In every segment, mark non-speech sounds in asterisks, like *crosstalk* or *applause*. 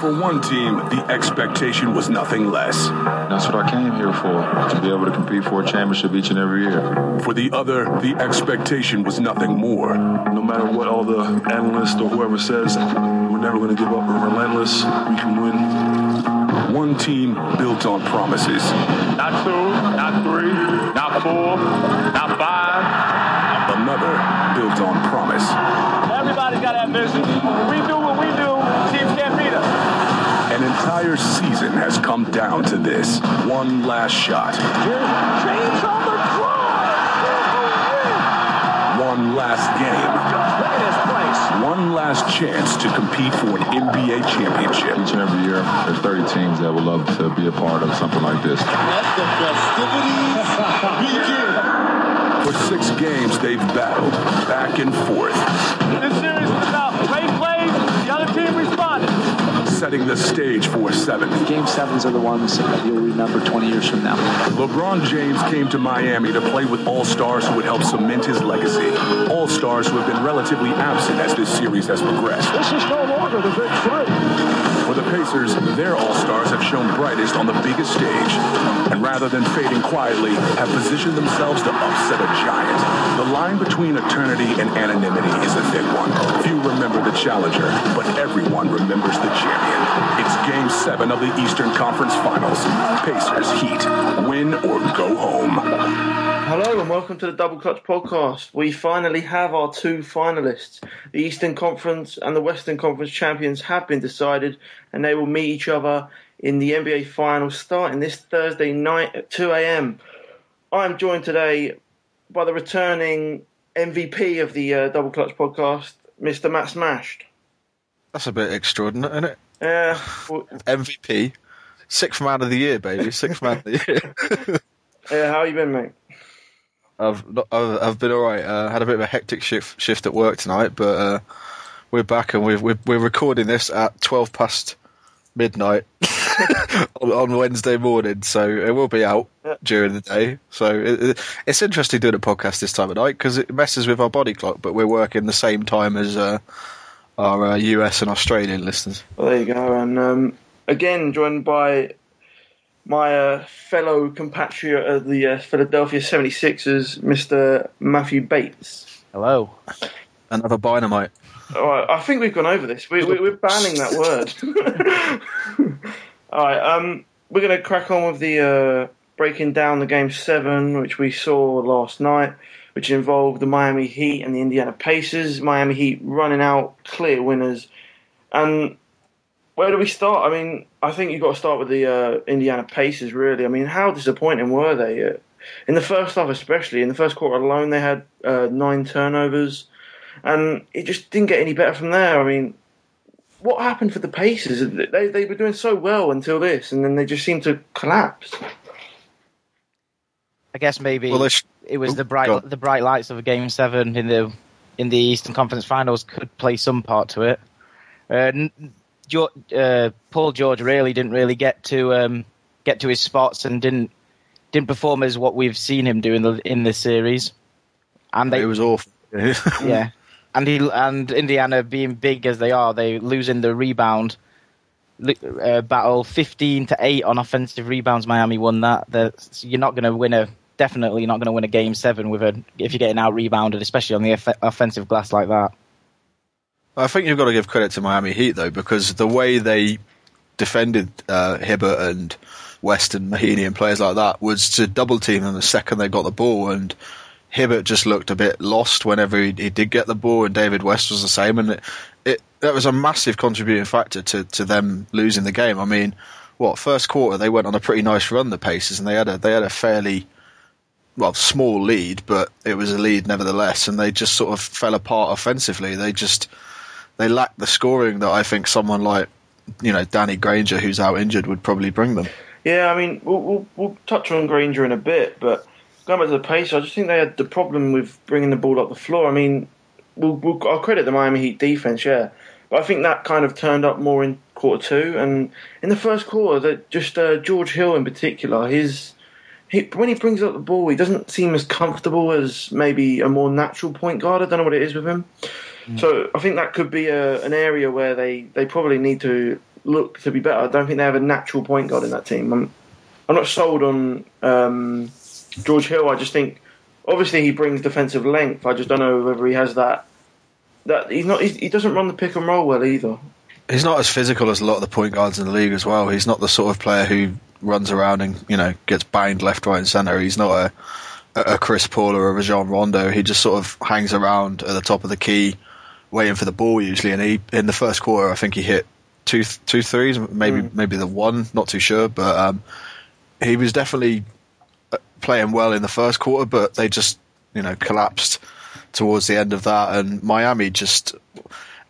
For one team, the expectation was nothing less. That's what I came here for, to be able to compete for a championship each and every year. For the other, the expectation was nothing more. No matter what all the analysts or whoever says, we're never going to give up. We're relentless. We can win. One team built on promises. Not two, not three, not four, not five. Another built on promise. Everybody's got ambition. We season has come down to this one last shot. James on the. One last game. Look at this place. One last chance to compete for an NBA championship. Each and every year, there's 30 teams that would love to be a part of something like this. Let the festivities begin. For six games, they've battled back and forth, This series is about great setting the stage for a seventh. Game sevens are the ones that you'll remember 20 years from now. LeBron James came to Miami to play with All Stars who would help cement his legacy. All Stars who have been relatively absent as this series has progressed. This is no longer the big three. The Pacers, their All Stars have shown brightest on the biggest stage, and rather than fading quietly, have positioned themselves to upset a giant. The line between eternity and anonymity is a thin one. Few remember the challenger, but everyone remembers the champion. It's Game 7 of the Eastern Conference Finals. Pacers Heat. Win or go home. Hello and welcome to the Double Clutch podcast. We finally have our two finalists. The Eastern Conference and the Western Conference champions have been decided and they will meet each other in the NBA Finals starting this Thursday night at 2 a.m. I'm joined today by the returning MVP of the uh, Double Clutch podcast, Mr. Matt Smashed. That's a bit extraordinary, isn't it? Yeah, well, MVP, sixth man of the year, baby, sixth man of the year. *laughs* yeah, how you been, mate? I've not, I've, been all right. Uh, had a bit of a hectic shift shift at work tonight, but uh, we're back and we're, we're we're recording this at twelve past midnight *laughs* on, on Wednesday morning, so it will be out Yeah. during the day. So it, it, it's interesting doing a podcast this time of night because it messes with our body clock, but we're working the same time as uh, our uh, US and Australian listeners. Well, there you go. And um, again, joined by my uh, fellow compatriot of the uh, Philadelphia 76ers, Mr. Matthew Bates. Hello. Another dynamite. All right, I think we've gone over this. We, we, we're banning that word. *laughs* All right, um, we're going to crack on with the uh, breaking down the game seven, which we saw last night, which involved the Miami Heat and the Indiana Pacers. Miami Heat running out clear winners. And where do we start? I mean, I think you've got to start with the uh, Indiana Pacers, really. I mean, how disappointing were they? Uh, in the first half, especially, in the first quarter alone, they had uh, nine turnovers and it just didn't get any better from there. I mean, what happened for the Pacers? They they were doing so well until this, and then they just seemed to collapse. I guess maybe Well, sh- it was Oh, the bright on. the bright lights of a Game Seven in the in the Eastern Conference Finals could play some part to it. Uh, n- Jo- uh, Paul George really didn't really get to um, get to his spots and didn't didn't perform as what we've seen him do in the in this series. And they It was awful. *laughs* yeah, and he and Indiana being big as they are, they losing the rebound uh, battle, fifteen to eight on offensive rebounds. Miami won that. That's- you're not going to win a definitely not going to win a game seven with a if you're getting out rebounded, especially on the off- offensive glass like that. I think you've got to give credit to Miami Heat though, because the way they defended uh, Hibbert and Weston, Mahaney, and players like that was to double team them the second they got the ball, and Hibbert just looked a bit lost whenever he, he did get the ball, and David West was the same, and it, it that was a massive contributing factor to to them losing the game. I mean, what first quarter they went on a pretty nice run, the Pacers, and they had a they had a fairly well, small lead, but it was a lead nevertheless, and they just sort of fell apart offensively. They just they lack the scoring that I think someone like you know Danny Granger, who's out injured, would probably bring them. Yeah, I mean, we'll, we'll, we'll touch on Granger in a bit, but going back to the pace, I just think they had the problem with bringing the ball up the floor. I mean, we'll, we'll, I'll credit the Miami Heat defense, yeah, but I think that kind of turned up more in quarter two, and in the first quarter, that just uh, George Hill in particular, his he, when he brings up the ball, he doesn't seem as comfortable as maybe a more natural point guard. I don't know what it is with him. So I think that could be a, an area where they, they probably need to look to be better. I don't think they have a natural point guard in that team. I'm, I'm not sold on um, George Hill. I just think, obviously, he brings defensive length. I just don't know whether he has that. That he's not. He's, he doesn't run the pick and roll well either. He's not as physical as a lot of the point guards in the league as well. He's not the sort of player who runs around and you know gets banged left, right, and centre. He's not a, a Chris Paul or a Rajon Rondo. He just sort of hangs around at the top of the key, waiting for the ball usually. And he in the first quarter, I think he hit two two threes, maybe Mm. maybe the one, not too sure, but um, he was definitely uh, playing well in the first quarter, but they just you know collapsed towards the end of that, and Miami just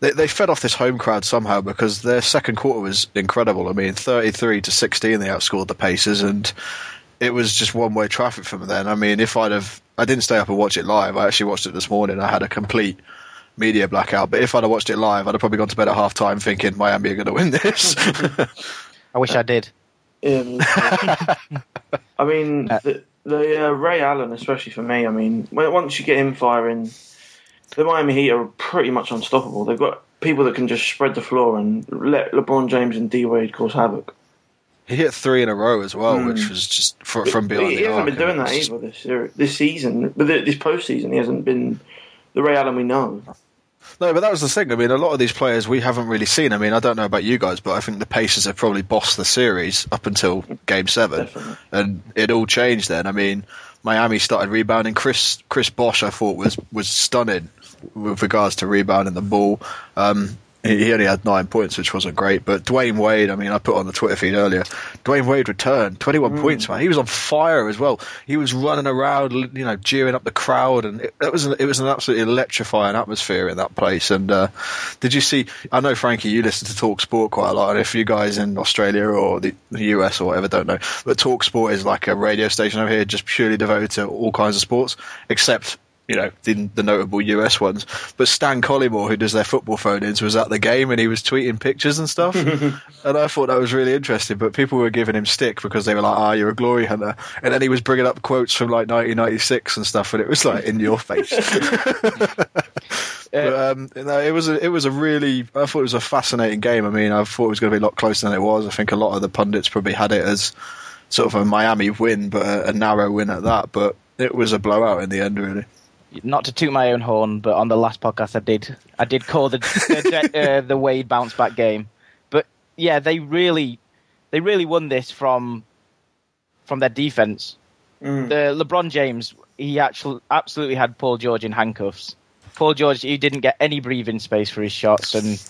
they, they fed off this home crowd somehow because their second quarter was incredible. I mean, 33 to 16, they outscored the Pacers, and it was just one way traffic from then. I mean, if I'd have, I didn't stay up and watch it live. I actually watched it this morning. I had a complete media blackout. But if I'd have watched it live, I'd have probably gone to bed at half time thinking Miami are going to win this. *laughs* I wish I did. Yeah, me too. I mean, *laughs* the, the uh, Ray Allen, especially for me. I mean, once you get him firing, the Miami Heat are pretty much unstoppable. They've got people that can just spread the floor and let LeBron James and D Wade cause havoc. he hit three in a row as well, Hmm. which was just fr- from beyond he, the he hasn't arc, been doing that it either this year, this season. But this postseason, he hasn't been the Ray Allen we know. No, but that was the thing. I mean, a lot of these players we haven't really seen. I mean, I don't know about you guys, but I think the Pacers have probably bossed the series up until Game Seven, Definitely. and it all changed then. I mean, Miami started rebounding. Chris Chris Bosh, I thought was was stunning with regards to rebounding the ball. Um, he only had nine points, which wasn't great. But Dwyane Wade, I mean, I put on the Twitter feed earlier. Dwyane Wade returned, twenty-one points, man. He was on fire as well. He was running around, you know, jeering up the crowd, and it, it was an, it was an absolutely electrifying atmosphere in that place. And uh, did you see? I know Frankie, you listen to Talk Sport quite a lot, and if you guys in Australia or the, the US or whatever don't know, but Talk Sport is like a radio station over here, just purely devoted to all kinds of sports, except you know, the, the notable US ones. But Stan Collymore, who does their football phone-ins, was at the game and he was tweeting pictures and stuff. *laughs* and I thought that was really interesting. But people were giving him stick because they were like, "Ah, you're a glory hunter," and then he was bringing up quotes from like 1996 and stuff, and it was like in your face. *laughs* but um, no, it was a, it was a really I thought it was a fascinating game. I mean, I thought it was going to be a lot closer than it was. I think a lot of the pundits probably had it as sort of a Miami win, but a, a narrow win at that. But it was a blowout in the end, really. Not to toot my own horn, but on the last podcast I did, I did call the the, uh, *laughs* the Wade bounce back game. But yeah, they really, they really won this from from their defense. Mm. The LeBron James, he actually absolutely had Paul George in handcuffs. Paul George, he didn't get any breathing space for his shots, and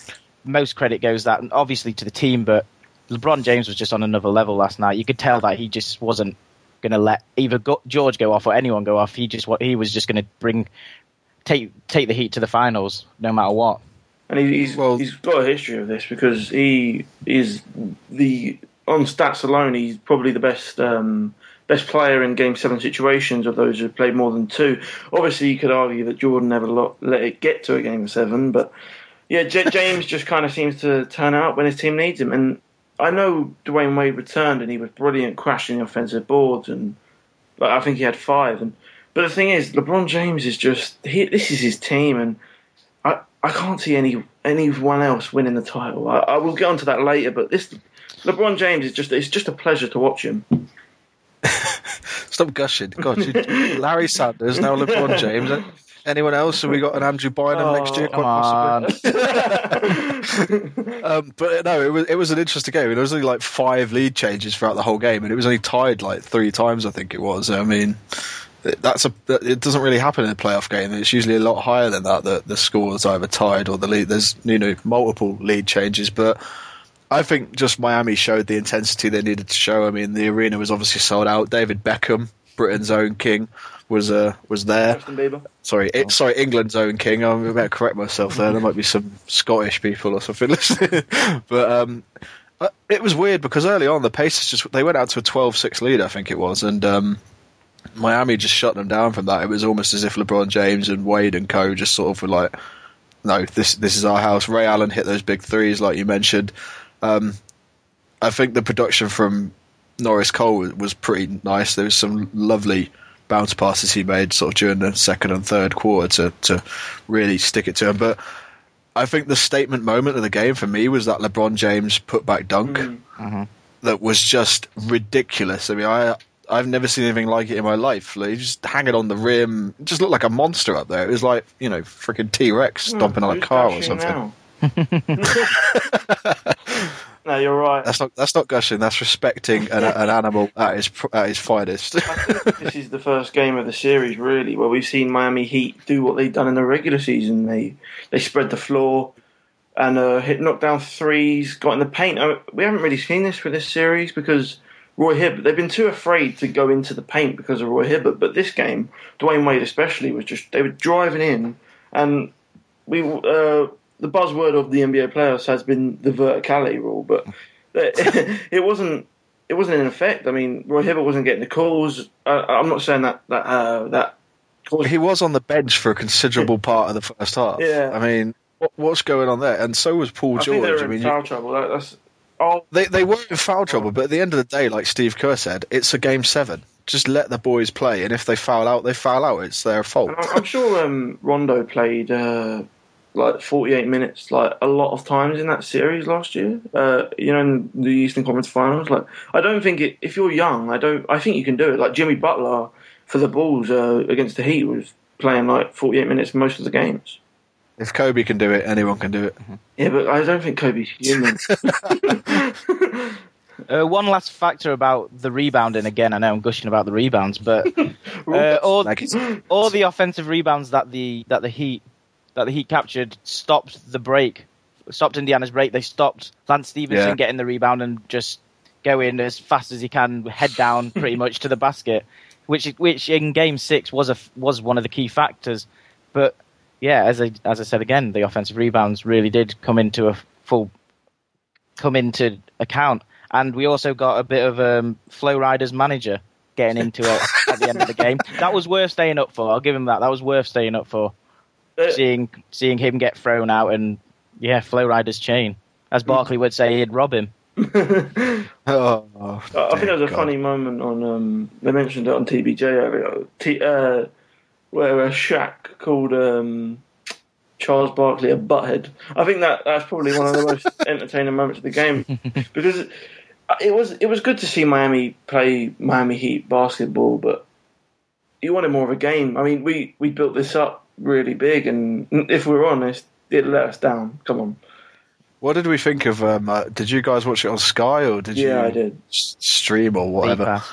most credit goes that and obviously to the team. But LeBron James was just on another level last night. You could tell that he just wasn't going to let either go, George go off or anyone go off. He just what he was just going to bring take take the Heat to the finals no matter what. And he, he's Well- he's got a history of this because he is the on stats alone. He's probably the best um, best player in Game Seven situations of those who played more than two. Obviously, you could argue that Jordan never let it get to a Game Seven, but yeah, J- James *laughs* just kind of seems to turn out when his team needs him. And I know Dwyane Wade returned and he was brilliant, crashing the offensive boards, and like I think he had five. And but the thing is, LeBron James is just he, this is his team, and I, I can't see any anyone else winning the title. I, I will get onto that later, but this LeBron James is just it's just a pleasure to watch him. *laughs* Stop gushing. God, Larry Sanders, now LeBron James. Anyone else? Have we got an Andrew Bynum next year? Come Quite possibly. on. *laughs* Um, but no, it was it was an interesting game. There was only like five lead changes throughout the whole game, and it was only tied like three times. I think it was. I mean, that's a it doesn't really happen in a playoff game. It's usually a lot higher than that. That the score is either tied or the lead. There's you know multiple lead changes, but. I think just Miami showed the intensity they needed to show. I mean, the arena was obviously sold out. David Beckham, Britain's own king, was uh, was there. Justin Bieber. Sorry, it, sorry, England's own king. I'm about to correct myself there. There might be some Scottish people or something *laughs* listening. but um, uh, it was weird because early on the Pacers just they went out to a 12-6 lead, I think it was, and um, Miami just shut them down from that. It was almost as if LeBron James and Wade and Co just sort of were like, "No, this this is our house." Ray Allen hit those big threes, like you mentioned. Um, I think the production from Norris Cole was pretty nice. There was some lovely bounce passes he made sort of during the second and third quarter to, to really stick it to him. But I think the statement moment of the game for me was that LeBron James putback dunk Mm. that was just ridiculous. I mean, I I've never seen anything like it in my life. Like, just hanging on the rim, just looked like a monster up there. It was like you know, freaking T Rex stomping on a car or something. now? No, you're right. That's not that's not gushing. That's respecting an, an animal at his at his finest. I think this is the first game of the series, really, where we've seen Miami Heat do what they've done in the regular season. They they spread the floor and uh, hit knock down threes, got in the paint. Uh, we haven't really seen this for this series because Roy Hibbert. They've been too afraid to go into the paint because of Roy Hibbert. But this game, Dwyane Wade especially, was just they were driving in, and we uh, the buzzword of the NBA playoffs has been the verticality rule, but *laughs* it wasn't it wasn't in effect. I mean, Roy Hibbert wasn't getting the calls. Uh, I'm not saying that that uh, that. he was on the bench for a considerable part of the first half. Yeah. I mean, what, what's going on there? And so was Paul I think they George. were I in mean, foul you, trouble. That, that's oh, they they were in foul trouble, but at the end of the day, like Steve Kerr said, it's a game seven. Just let the boys play, and if they foul out, they foul out. It's their fault. I'm I'm sure um, Rondo played uh, like 48 minutes, like a lot of times in that series last year. Uh, you know, in the Eastern Conference Finals. Like, I don't think it, if you're young, I don't. I think you can do it. Like Jimmy Butler for the Bulls uh, against the Heat was playing like 48 minutes most of the games. If Kobe can do it, anyone can do it. Yeah, but I don't think Kobe's human. *laughs* *laughs* Uh, one last factor about the rebounding. Again, I know I'm gushing about the rebounds, but *laughs* uh, all all the offensive rebounds that the that the Heat that the Heat captured stopped the break, stopped Indiana's break. They stopped Lance Stephenson Yeah. getting the rebound and just going as fast as he can, head down, *laughs* pretty much to the basket. Which which in Game Six was a was one of the key factors. But yeah, as I as I said again, the offensive rebounds really did come into a full come into account. And we also got a bit of um, Flow Riders manager getting into it at the end of the *laughs* game. That was worth staying up for. I'll give him that. That was worth staying up for. Uh, *laughs* Seeing seeing him get thrown out and yeah, Flow Riders chain. As Barkley would say, he'd rob him. *laughs* Oh, I think there was a God. funny moment on. Um, they mentioned it on TBJ earlier, T, uh, where a Shaq called um, Charles Barkley a butthead. I think that that's probably one of the most *laughs* entertaining moments of the game because it, it was it was good to see Miami play Miami Heat basketball, but you wanted more of a game. I mean, we we built this up really big, and if we're honest, it let us down. Come on, What did we think of? Um, uh, did you guys watch it on Sky or did you yeah, I did. stream or whatever? League pass.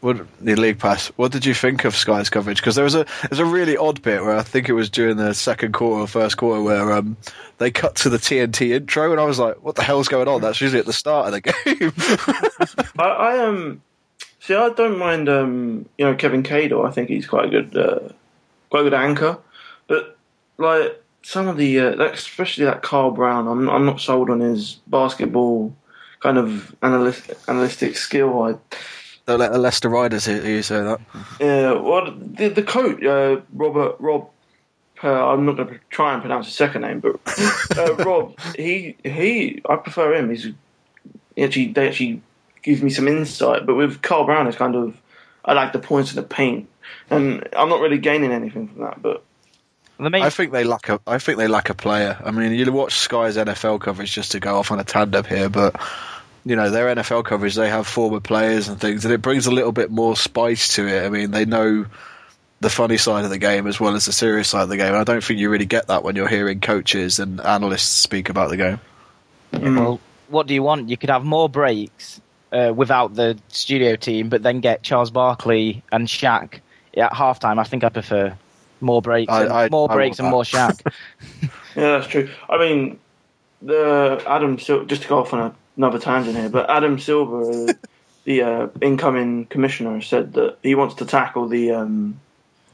What the league pass? What did you think of Sky's coverage? Because there was a there's a really odd bit where I think it was during the second quarter or first quarter where um they cut to the TNT intro and I was like, what the hell's going on? That's usually at the start of the *laughs* game. *laughs* I, I um see. I don't mind um you know Kevin Cadle. I think he's quite a good uh, quite a good anchor, but like some of the uh, especially that Carl Brown, I'm I'm not sold on his basketball kind of analyst, analytic skill. I the Leicester Riders hear you say that. yeah, well the the coach uh, Robert Rob. Uh, I'm not going to try and pronounce his second name, but uh, *laughs* Rob, he he, I prefer him. He's he actually they actually gives me some insight. But with Carl Brown, it's kind of I like the points in the paint, and I'm not really gaining anything from that. But The main I think they lack a I think they lack a player. I mean, you watch Sky's NFL coverage just to go off on a tandem here, but you know their NFL coverage they have former players and things, and it brings a little bit more spice to it. I mean, they know the funny side of the game as well as the serious side of the game. I don't think you really get that when you're hearing coaches and analysts speak about the game. Well, what do you want? You could have more breaks uh, without the studio team, but then get Charles Barkley and Shaq at halftime. I think I prefer more breaks, I- and, I- more I breaks, want and more that. Shaq. *laughs* yeah, that's true. I mean, the Adam Sil- just to go off on another tangent here, but Adam Silver, uh, *laughs* the uh, incoming commissioner, said that he wants to tackle the um,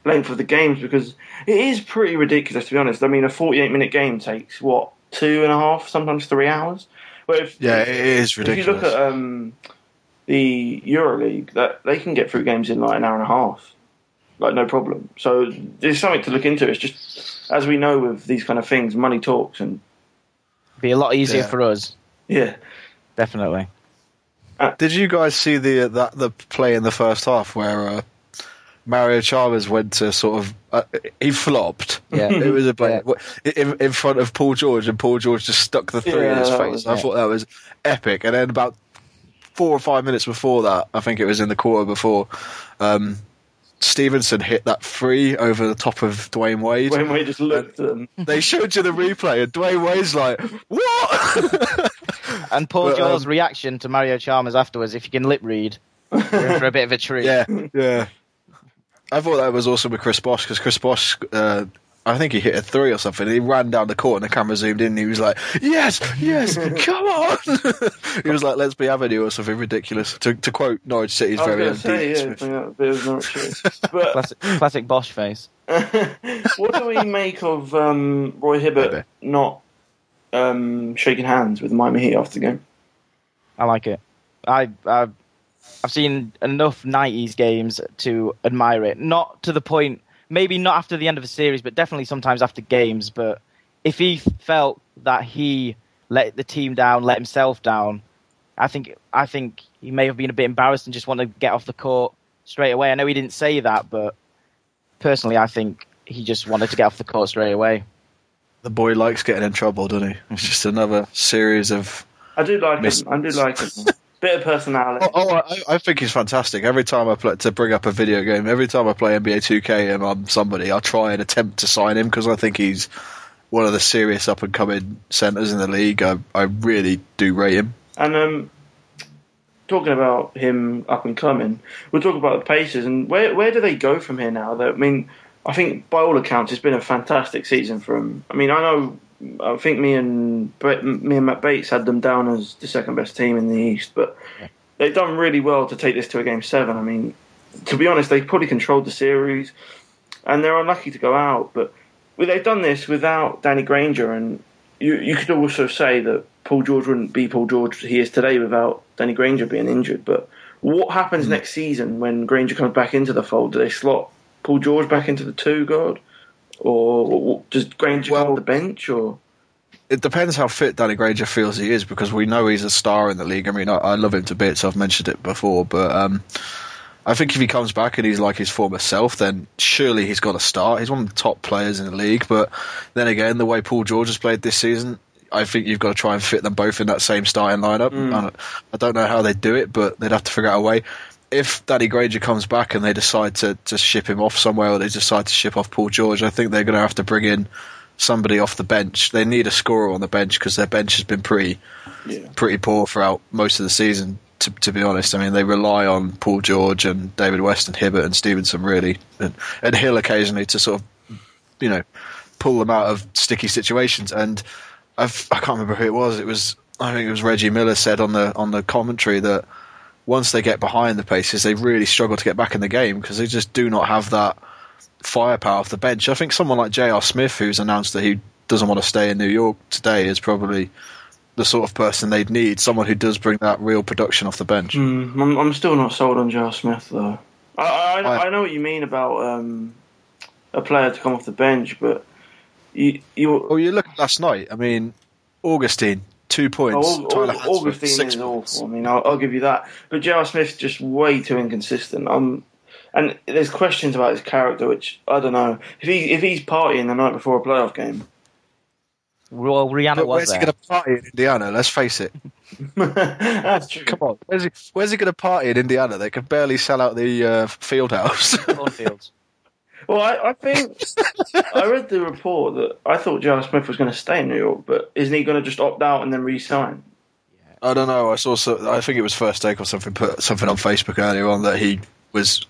length of the games because it is pretty ridiculous to be honest. I mean, a 48 minute game takes what two and a half, sometimes three hours. But if, Yeah, it is ridiculous. If you look at um, the EuroLeague, that they can get through games in like an hour and a half, like no problem. So there's something to look into. It's just as we know with these kind of things, money talks, and Be a lot easier Yeah. for us, yeah, definitely. Did you guys see the that the play in the first half where uh, Mario Chalmers went to sort of uh, he flopped. Yeah. *laughs* it was a play in, in front of Paul George, and Paul George just stuck the three Yeah, in his face. was- I yeah. thought that was epic. And then about four or five minutes before that, I think it was in the quarter before, um, Stephenson hit that free over the top of Dwyane Wade. When we just looked at them. They showed you the replay, and Dwyane Wade's like, "What?" *laughs* And Paul But, Joel's um, reaction to Mario Chalmers afterwards, if you can lip read, for a bit of a treat. yeah, yeah. I thought that was awesome with Chris Bosh because Chris Bosh, uh, I think he hit a three or something. He ran down the court and the camera zoomed in. and He was like, "Yes, yes, *laughs* come on!" *laughs* he was like, "Let's be Avenue" or something ridiculous. To, to quote Norwich City's I was very going own to say, Dean yeah, Smith. bring out a bit of Norwich. But Classic, classic Bosh face. *laughs* what do we make of um, Roy Hibbert Maybe. not um, shaking hands with Miami Heat after the game? I like it. I, I I've seen enough '90s games to admire it. Not to the point, maybe not after the end of a series, but definitely sometimes after games. But if he felt that he let the team down, let himself down, I think I think he may have been a bit embarrassed and just wanted to get off the court straight away. I know he didn't say that, but personally, I think he just wanted to get off the court straight away. The boy likes getting in trouble, doesn't he? It's just another series of. I do like Miss- him. I do like him. *laughs* Bit of personality. Oh, oh I, I think he's fantastic. Every time I play to bring up a video game, every time I play NBA 2K and I'm somebody, I'll try and attempt to sign him because I think he's one of the serious up and coming centers in the league. I, I really do rate him. And um, talking about him up and coming, we'll talk about the Pacers and where where do they go from here now? I mean, I think by all accounts, it's been a fantastic season for him. I mean, I know, I think me and me and Matt Bates had them down as the second best team in the East, but they've done really well to take this to a game seven. I mean, to be honest, they probably controlled the series, and they're unlucky to go out, but. They've done this without Danny Granger, and you you could also say that Paul George wouldn't be Paul George he is today without Danny Granger being injured. But what happens hmm. next season when Granger comes back into the fold? Do they slot Paul George back into the two guard, or does Granger come Well- on the bench? Or It depends how fit Danny Granger feels he is because we know he's a star in the league. I mean, I, I love him to bits. I've mentioned it before, but um, I think if he comes back and he's like his former self, then surely he's got to start. He's one of the top players in the league. But then again, the way Paul George has played this season, I think you've got to try and fit them both in that same starting lineup. And I don't know how they do it, but they'd have to figure out a way. If Danny Granger comes back and they decide to, to ship him off somewhere, or they decide to ship off Paul George, I think they're going to have to bring in somebody off the bench. They need a scorer on the bench because their bench has been pretty yeah, pretty poor throughout most of the season. To, to be honest, I mean they rely on Paul George and David West and Hibbert and Stephenson really, and, and Hill occasionally to sort of, you know, pull them out of sticky situations. And I've, I can't remember who it was. It was I think it was Reggie Miller said on the on the commentary that once they get behind the Pacers, they really struggle to get back in the game because they just do not have that firepower off the bench. I think someone like J.R. Smith, who's announced that he doesn't want to stay in New York today, is probably the sort of person they'd need. Someone who does bring that real production off the bench. Mm, I'm, I'm still not sold on J.R. Smith though. I, I, I- I know what you mean about um, a player to come off the bench, but you you Well, you look at last night. I mean, Augustin, two points. Oh, Tyler Au- Hansford, Augustin six is points. awful. I mean, I'll, I'll give you that. But J.R. Smith's just way too inconsistent. Um, and there's questions about his character, which I don't know. If he if he's partying the night before a playoff game, Well, Rihanna But was where's he going to party in Indiana? Let's face it. *laughs* that's true. Come on, where's he? Where's he going to party in Indiana? They can barely sell out the uh, field house. Cornfields. *laughs* Well, I, I think I read the report that I thought J.R. Smith was going to stay in New York, but isn't he going to just opt out and then re-sign? I don't know. I saw. So, I think it was First Take or something. Put something on Facebook earlier on that he was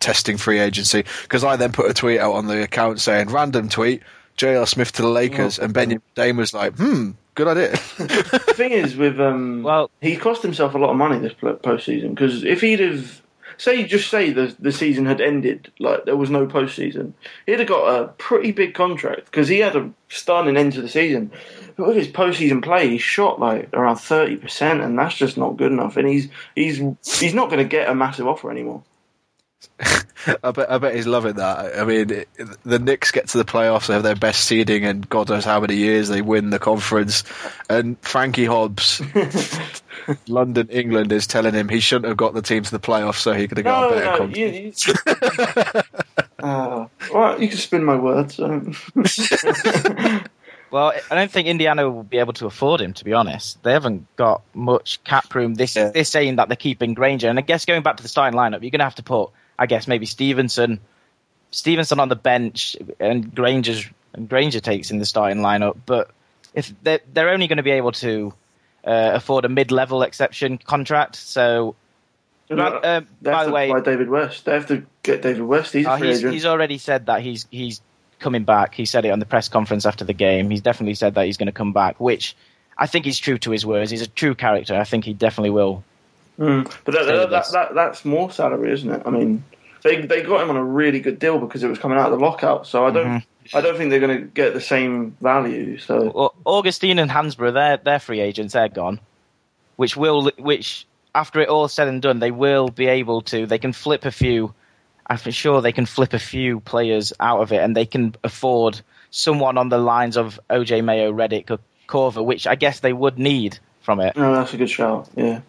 testing free agency because I then put a tweet out on the account saying random tweet J.R. Smith to the Lakers, and Benjamin Dame was like, "Hmm, good idea." The thing is, with um, Well- he cost himself a lot of money this pl- postseason because if he'd have, say, just say the the season had ended, like there was no postseason, he'd have got a pretty big contract because he had a stunning end to the season. But with his postseason play, he shot like around thirty percent, and that's just not good enough. And he's he's he's not going to get a massive offer anymore. I bet, I bet he's loving that. I mean, it, the Knicks get to the playoffs, they have their best seeding, and God knows how many years they win the conference. And Frankie Hobbs, *laughs* London, England, is telling him he shouldn't have got the team to the playoffs, so he could have got No, a better no, contract. you, you, *laughs* uh, well, you can spin my words. um. *laughs* Well, I don't think Indiana will be able to afford him. To be honest, they haven't got much cap room. This Yeah. they're saying that they're keeping Granger, and I guess going back to the starting lineup, you're going to have to put, I guess, maybe Stephenson, Stephenson on the bench, and Granger's and Granger takes in the starting lineup. But if they're they're only going to be able to uh, afford a mid-level exception contract, so. They um, by the way, David West. They have to get David West. He's a uh, free he's, he's already said that he's he's coming back. He said it on the press conference after the game. He's definitely said that he's going to come back, which I think he's true to his words. He's a true character. I think he definitely will. Mm. But that, that, that, that, that's more salary, isn't it? I mean, they they got him on a really good deal because it was coming out of the lockout. So I don't Mm-hmm. I don't think they're going to get the same value. So Well, Augustin and Hansbrough, they're they're free agents. They're gone, which will which after it all said and done, they will be able to. They can flip a few. I'm sure they can flip a few players out of it, and they can afford someone on the lines of OJ Mayo, Redick, or Korver, which I guess they would need from it. no, that's a good shout. Yeah.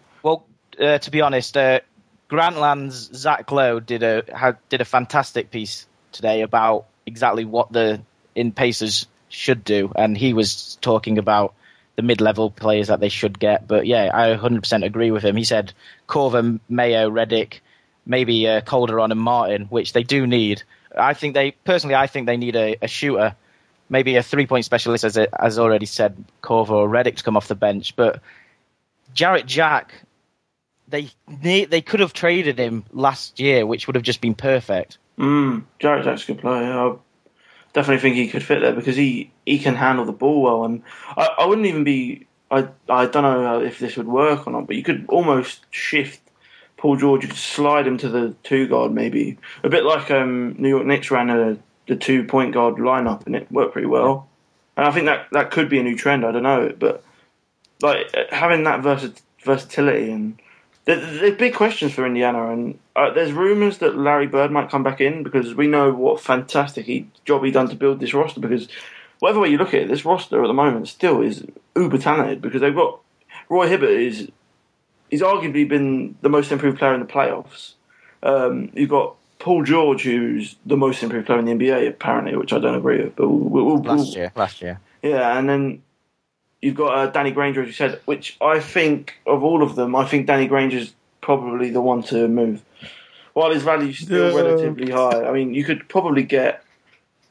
Uh, to be honest, uh, Grantland's Zach Lowe did a had, did a fantastic piece today about exactly what the in Pacers should do, and he was talking about the mid-level players that they should get. But yeah, I 100% agree with him. He said Korver, Mayo, Redick, maybe uh, Calderon and Martin, which they do need. I think they personally, I think they need a, a shooter, maybe a three-point specialist, as as already said, Korver or Redick to come off the bench, but. Jarrett Jack, they they could have traded him last year, which would have just been perfect. Mm, Jarrett Jack's a good player. I definitely think he could fit there because he, he can handle the ball well. And I, I wouldn't even be. I I don't know if this would work or not, but you could almost shift Paul George. You could slide him to the two guard, maybe a bit like um, New York Knicks ran a, the two point guard lineup, and it worked pretty well. And I think that that could be a new trend. I don't know, but like having that versatility and there's big questions for Indiana, and uh, there's rumours that Larry Bird might come back in because we know what fantastic he, job he done to build this roster. Because whatever way you look at it, this roster at the moment still is uber talented because they've got Roy Hibbert is he's arguably been the most improved player in the playoffs. Um, you've got Paul George, who's the most improved player in the NBA, apparently, which I don't agree with. But we'll, we'll, we'll, Last year, last year. yeah, and then you've got uh, Danny Granger, as you said, which I think of all of them, I think Danny Granger's probably the one to move. While his value's still Yeah. relatively high, I mean, you could probably get.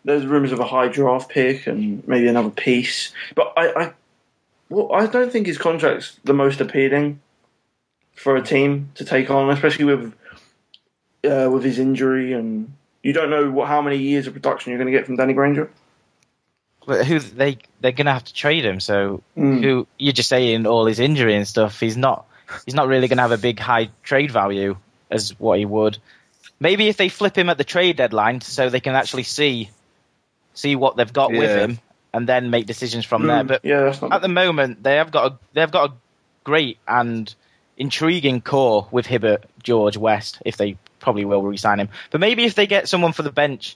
There's rumours of a high draft pick and maybe another piece, but I, I, well, I don't think his contract's the most appealing for a team to take on, especially with uh, with his injury and you don't know what how many years of production you're going to get from Danny Granger. But who they they're gonna have to trade him. So Mm. who you're just saying all his injury and stuff. He's not he's not really gonna have a big high trade value as what he would. Maybe if they flip him at the trade deadline, so they can actually see see what they've got with him, and then make decisions from there. Mm, But yeah, not at the moment they have got a they've got a great and intriguing core with Hibbert, George, West, if they probably will re-sign him. But maybe if they get someone for the bench,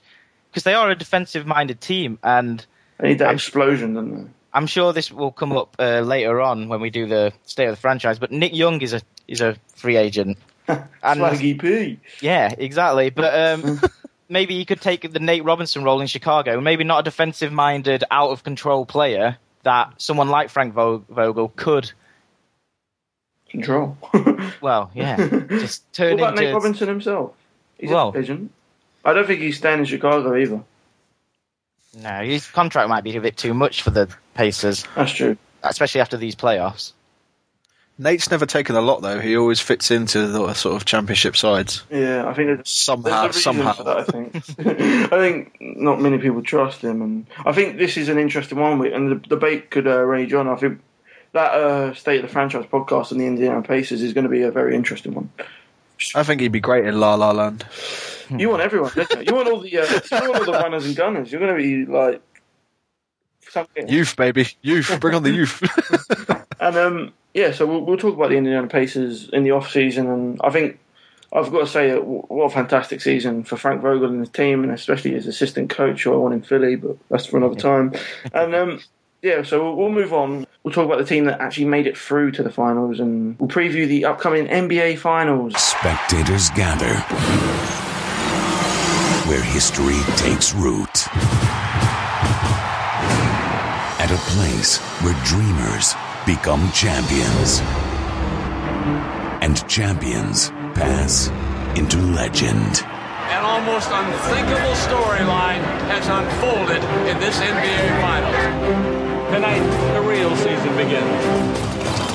because they are a defensive-minded team, and They need that I'm- explosion, don't they? I'm sure this will come up uh, later on when we do the state of the franchise. But Nick Young is a is a free agent. *laughs* And- Swaggy P. Yeah, exactly. But um, *laughs* maybe he could take the Nate Robinson role in Chicago. Maybe not a defensive-minded, out-of-control player that someone like Frank Vogel could. Control. *laughs* Well, yeah, just turn what about Nate. Robinson himself? He's Well- a agent. I don't think he's staying in Chicago either. No, his contract might be a bit too much for the Pacers, That's true. especially after these playoffs. Nate's never taken a lot though. He always fits into the sort of championship sides Yeah, I think there's, somehow. there's a somehow. for that. I think. *laughs* I think not many people trust him, and I think this is an interesting one. And the debate could uh, rage on. I think that uh, state of the franchise podcast on the Indiana Pacers is going to be a very interesting one. I think he'd be great in La La Land. You want everyone, don't you? You want all the uh, you want all the runners and gunners. You're going to be like something. Youth, baby, youth. Bring on the youth. *laughs* And um, yeah, so we'll, we'll talk about the Indiana Pacers in the off season, and I think I've got to say, uh, what a fantastic season for Frank Vogel and his team, and especially his assistant coach, who I want in Philly, but that's for another time. *laughs* And um, yeah, so we'll, we'll move on. We'll talk about the team that actually made it through to the finals, and we'll preview the upcoming NBA finals. Spectators gather where history takes root. At a place where dreamers become champions. And champions pass into legend. An almost unthinkable storyline has unfolded in this NBA Finals. Tonight, the real season begins.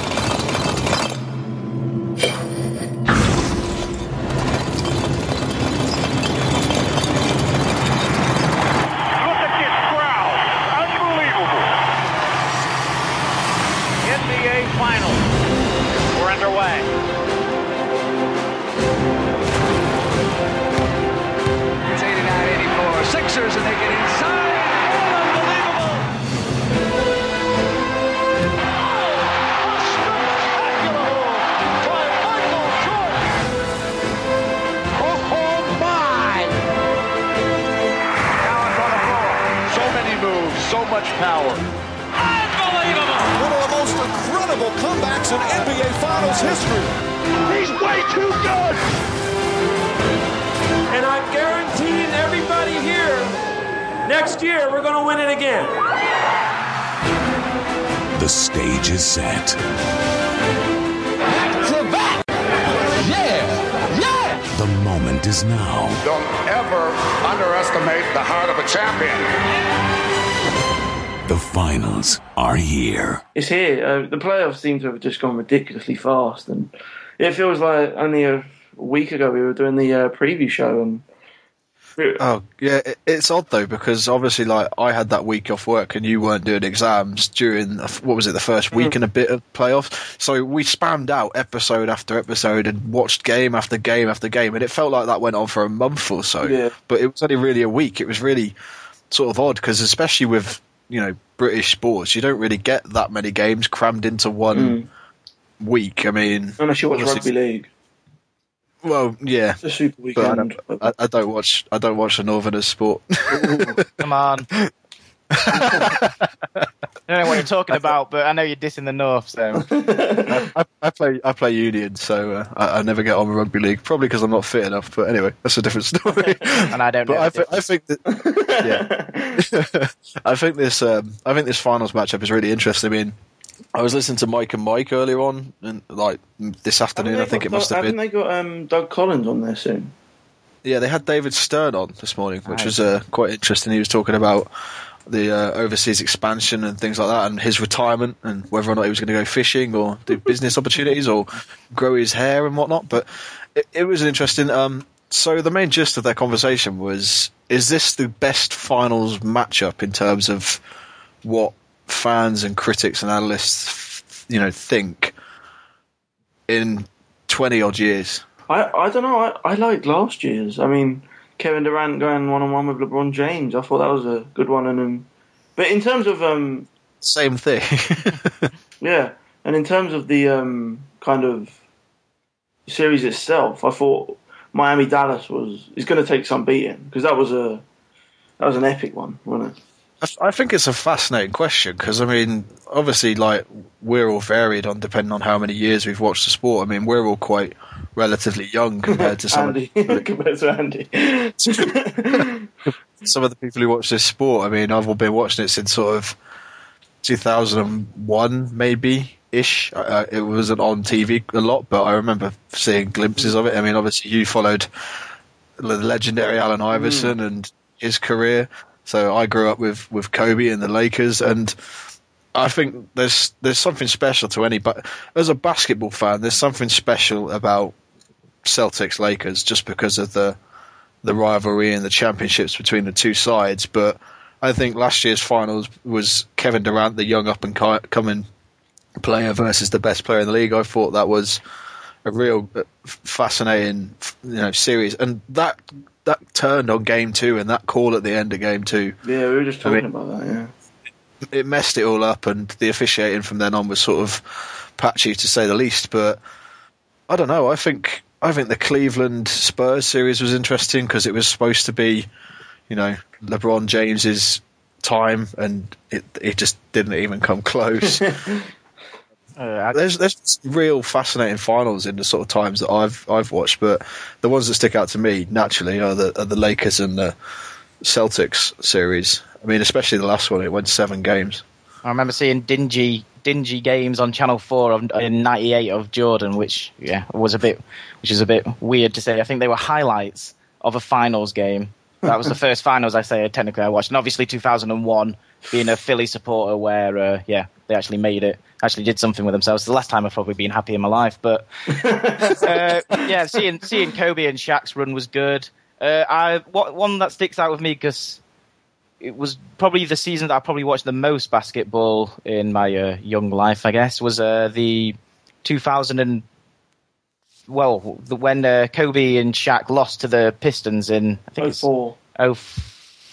So much power. One of the most incredible comebacks in NBA Finals history. He's way too good. And I'm guaranteeing everybody here, next year we're going to win it again. The stage is set. Yeah! Yeah! The moment is now. Don't ever underestimate the heart of a champion. The finals are here. It's here. Uh, the playoffs seem to have just gone ridiculously fast, and it feels like only a week ago we were doing the uh, preview show, and Oh yeah, it's odd though because obviously, like I had that week off work and you weren't doing exams during the- what was it the first week and a bit of playoffs. So we spammed out episode after episode and watched game after game after game, and it felt like that went on for a month or so. Yeah. But it was only really a week. It was really sort of odd because especially with you know British sports, you don't really get that many games crammed into one hmm. week. I mean, unless you watch obviously- rugby league, Well, yeah, it's a super but I weekend. don't, I, I don't watch. I don't watch the Northerners sport. Come on. *laughs* *laughs* I don't know what you're talking about, but I know you're dissing the North, so. I, I play I play Union, so uh, I, I never get on with rugby league. Probably because I'm not fit enough. But anyway, that's a different story. *laughs* and I don't but know. I, thi- I think that yeah, *laughs* I think this um, I think this finals matchup is really interesting. I mean, I was listening to Mike and Mike earlier on, and like this afternoon, I Haven't they think it got- must have haven't been. they got um, Doug Collins on there soon? Yeah, they had David Stern on this morning, which was uh, quite interesting. He was talking about the uh, overseas expansion and things like that, and his retirement, and whether or not he was going to go fishing or do business opportunities or grow his hair and whatnot. But it, it was interesting. Um, so the main gist of their conversation was: Is this the best finals matchup in terms of what fans and critics and analysts, you know, think in twenty odd years? I I don't know. I, I liked last year's. I mean, Kevin Durant going one on one with LeBron James. I thought that was a good one. And um, but in terms of um, Same thing. *laughs* yeah, and in terms of the um, kind of series itself, I thought Miami Dallas was is going to take some beating because that was a that was an epic one, wasn't it? I- I think it's a fascinating question because I mean, obviously, like we're all varied on depending on how many years we've watched the sport. I mean, we're all quite relatively young compared to some *laughs* Andy *laughs* compared to Andy. *laughs* some of the people who watch this sport. I mean, I've been watching it since sort of 2001, maybe ish. Uh, it wasn't on TV a lot, but I remember seeing glimpses of it. I mean, obviously, you followed the legendary Allen Iverson and his career. So I grew up with, with Kobe and the Lakers, and I think there's there's something special to any. But as a basketball fan, there's something special about Celtics Lakers just because of the the rivalry and the championships between the two sides. But I think last year's finals was Kevin Durant, the young up and coming player, versus the best player in the league. I thought that was a real uh, fascinating, you know, series, and that that turned on game two and that call at the end of game two. Yeah, we were just I talking mean- about that. Yeah. It messed it all up, and the officiating from then on was sort of patchy to say the least. But I don't know. I think I I think the Cleveland Spurs series was interesting because it was supposed to be, you know, LeBron James's time, and it it just didn't even come close. *laughs* Uh, there's there's real fascinating finals in the sort of times that I've I've watched, but the ones that stick out to me naturally are the are the Lakers and the Celtics series. I mean, especially the last one, it went seven games. I remember seeing dingy dingy games on Channel Four of, in '98 of Jordan, which yeah was a bit, which is a bit weird to say. I think they were highlights of a finals game. That was the first finals I say technically I watched, and obviously 2001 being a Philly supporter, where uh, yeah they actually made it, actually did something with themselves. It's the last time I've probably been happy in my life, but *laughs* uh, yeah, seeing seeing Kobe and Shaq's run was good. Uh, I what one that sticks out with me because it was probably the season that I probably watched the most basketball in my uh, young life. I guess was uh, the 2000 and well, the, when uh, Kobe and Shaq lost to the Pistons in I think 04. it's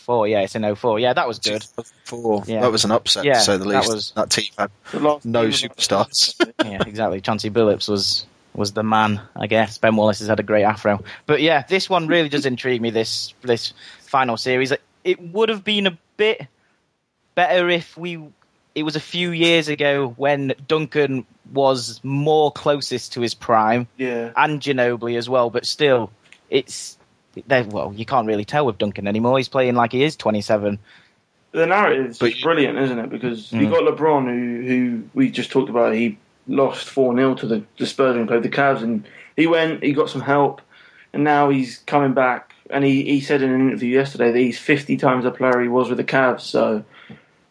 04. Yeah, it's in 04. Yeah, that was good. Four. Yeah. That was an upset, Yeah, to say the that least. was- that team had no team superstars. *laughs* yeah, exactly. *laughs* Chauncey Billups was was the man, I guess. Ben Wallace has had a great afro, but yeah, this one really does intrigue me. This this final series, it would have been a bit better if we. It was a few years ago when Duncan was more closest to his prime, Yeah. and Ginobili as well. But still, it's they- well, you can't really tell with Duncan anymore. He's playing like he is twenty seven. The narrative is But brilliant, isn't it? Because you Mm. got LeBron, who who we just talked about. He lost four 0 to the, the Spurs and played the Cavs, and he went. He got some help, and now he's coming back. And he, he said in an interview yesterday that he's fifty times the player he was with the Cavs. So,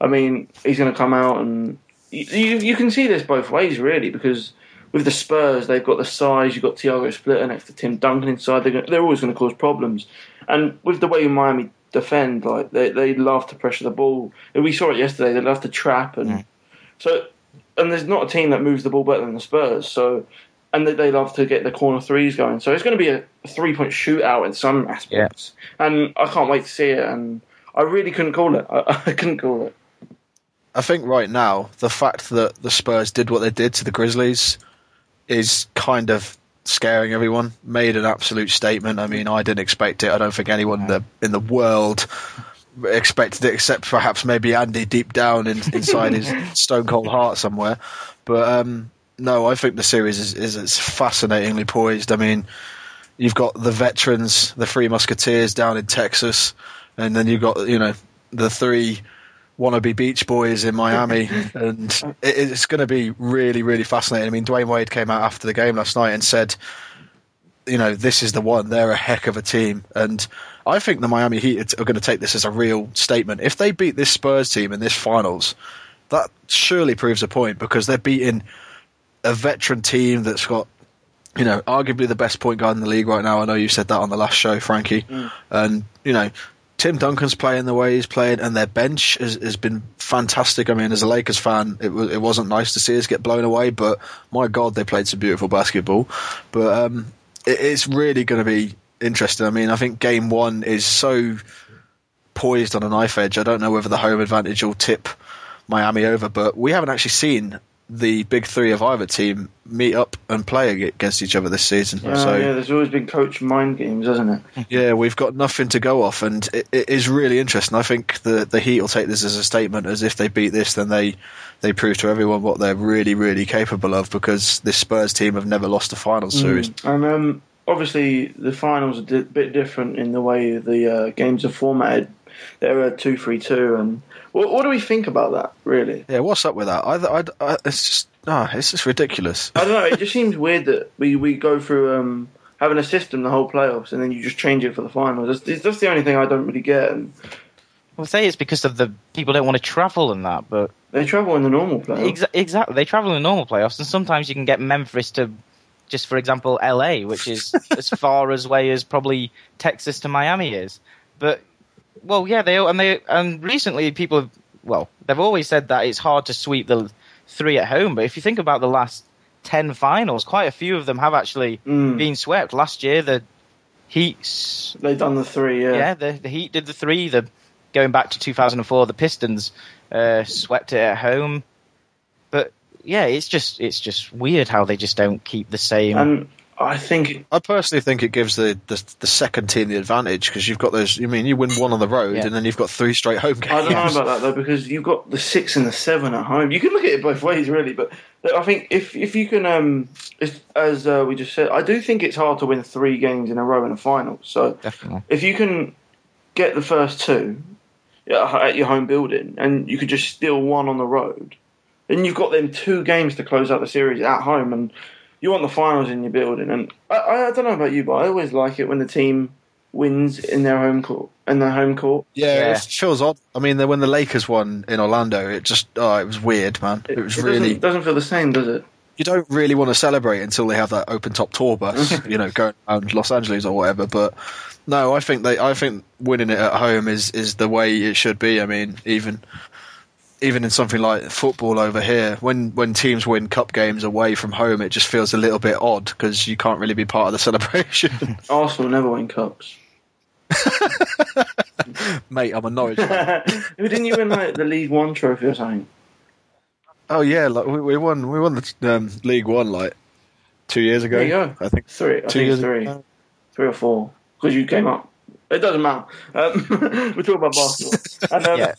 I mean, he's going to come out, and you, you can see this both ways really, because. With the Spurs, they've got the size. You've got Thiago Splitter next to Tim Duncan inside. They're, gonna, they're always going to cause problems. And with the way Miami defend, like they they love to pressure the ball. We saw it yesterday. They love to trap, and mm. so and there's not a team that moves the ball better than the Spurs. So and they, they love to get the corner threes going. So it's going to be a three point shootout in some aspects. And I can't wait to see it. And I really couldn't call it. I, *laughs* I couldn't call it. I think right now the fact that the Spurs did what they did to the Grizzlies is kind of scaring everyone. Made an absolute statement. I mean, I didn't expect it. I don't think anyone in the in the world expected it, except perhaps maybe Andy deep down in, inside his *laughs* stone cold heart somewhere. But um, no, I think the series is, is it's fascinatingly poised. I mean, you've got the veterans, the Three Musketeers down in Texas, and then you've got you know the three wannabe Beach Boys in Miami, *laughs* and it, it's going to be really, really fascinating. I mean, Dwyane Wade came out after the game last night and said, you know, this is the one. They're a heck of a team, and I think the Miami Heat are going to take this as a real statement. If they beat this Spurs team in this finals, that surely proves a point because they're beating a veteran team that's got. You know, arguably the best point guard in the league right now. I know you said that on the last show, Frankie. Mm. And, you know, Tim Duncan's playing the way he's playing, and their bench has, has been fantastic. I mean, as a Lakers fan, it, it wasn't nice to see us get blown away, but my God, they played some beautiful basketball. But um, it, it's really going to be interesting. I mean, I think game one is so poised on a knife edge. I don't know whether the home advantage will tip Miami over, but we haven't actually seen the big three of either team meet up and play against each other this season. Yeah, so yeah, there's always been coach mind games, hasn't it? *laughs* yeah, we've got nothing to go off, and it, it is really interesting. I think the the Heat will take this as a statement, as if they beat this, then they they prove to everyone what they're really, really capable of. Because this Spurs team have never lost a final series. Mm. And um, obviously, the finals are a di- bit different in the way the uh, games are formatted. They're a two-three-two, and what, what do we think about that? Really, Yeah, what's up with that? I, I, I, it's just ah, it's just ridiculous. I don't know. It just *laughs* seems weird that we, we go through um, having a system the whole playoffs, and then you just change it for the finals. That's, that's the only thing I don't really get. And Well, say it's because of the people don't want to travel and that, but they travel in the normal playoffs. Exa- exactly, they travel in the normal playoffs, and sometimes you can get Memphis to, just for example, LA, which is *laughs* as far as way as probably Texas to Miami is. But well, yeah, they and they and recently people have well, they've always said that it's hard to sweep the three at home, but if you think about the last ten finals, quite a few of them have actually Mm. been swept. Last year, the Heat They've done the three, yeah. yeah, the, the Heat did the three. The going back to 2004, the Pistons uh, swept it at home. But yeah, it's just it's just weird how they just don't keep the same. And I think I personally think it gives the, the, the second team the advantage because you've got those. You mean you win one on the road Yeah. and then you've got three straight home games. I don't know about that though because you've got the six and the seven at home. You can look at it both ways, really. But I think if if you can, um, it's- as uh, we just said, I do think it's hard to win three games in a row in a final. So Definitely. if you can get the first two at your home building and you could just steal one on the road, then you've got them two games to close out the series at home, and you want the finals in your building. And I, I, I don't know about you, but I always like it when the team wins in their home court. In their home court, Yeah, it feels odd. I mean, when the Lakers won in Orlando, it just oh, it was weird, man. It, was it really. doesn't, doesn't feel the same, does it? You don't really want to celebrate until they have that open top tour bus, *laughs* you know, going around Los Angeles or whatever. But no, I think they, I think winning it at home is is the way it should be. I mean, even even in something like football over here, when when teams win cup games away from home, it just feels a little bit odd because you can't really be part of the *laughs* celebration. *laughs* Arsenal never win cups. *laughs* Mate, I'm a Norwich. Didn't you win like the League One trophy or something? Oh yeah, like we, we won we won the um, League One like two years ago. There you go. I think Three. I two think years three. ago. Three or four. Because you came up. It doesn't matter. Um, we're talking about basketball. And, um, Yeah.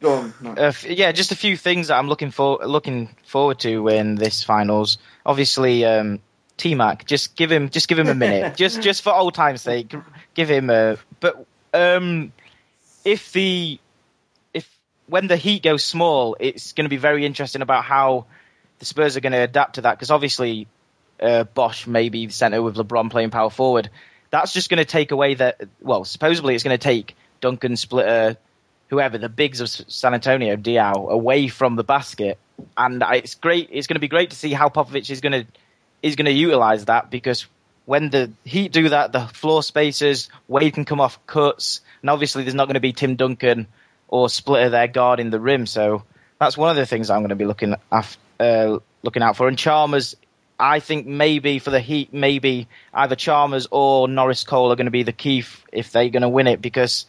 Go on. No. Uh, yeah, just a few things that I'm looking for looking forward to in this finals. Obviously, um, T Mac, just give him just give him a minute, *laughs* just just for old time's sake, give him a. But um, if the if when the Heat goes small, it's going to be very interesting about how the Spurs are going to adapt to that because obviously uh, Bosh may be the center with LeBron playing power forward. That's just going to take away that. Well, supposedly it's going to take Duncan Splitter, whoever the bigs of San Antonio, Diaw, away from the basket, and it's great. It's going to be great to see how Popovich is going to is going to utilize that because when the Heat do that, the floor spaces, Wade can come off cuts, and obviously there's not going to be Tim Duncan or Splitter there guarding the rim. So that's one of the things I'm going to be looking af- uh, looking out for. And Chalmers, I think maybe for the Heat, maybe either Chalmers or Norris Cole are going to be the key f- if they're going to win it because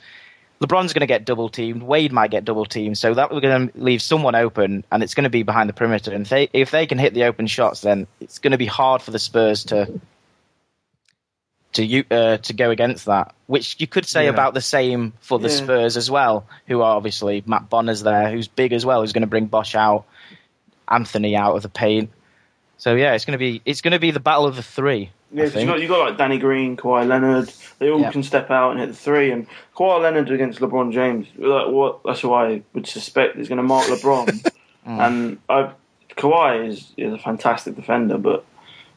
LeBron's going to get double teamed, Wade might get double teamed, so that we're going to leave someone open, and it's going to be behind the perimeter. And if they if they can hit the open shots, then it's going to be hard for the Spurs to to uh, to go against that. Which you could say Yeah. about the same for the Yeah. Spurs as well, who are obviously Matt Bonner's there, who's big as well, who's going to bring Bosh out, Anthony out of the paint. So yeah, it's going to be it's going to be the battle of the three. Yeah, you think. got you got like Danny Green, Kawhi Leonard. They all Yeah. can step out and hit the three. And Kawhi Leonard against LeBron James, like what? That's who I would suspect is going to mark LeBron. *laughs* Mm. And I, Kawhi is, is a fantastic defender, but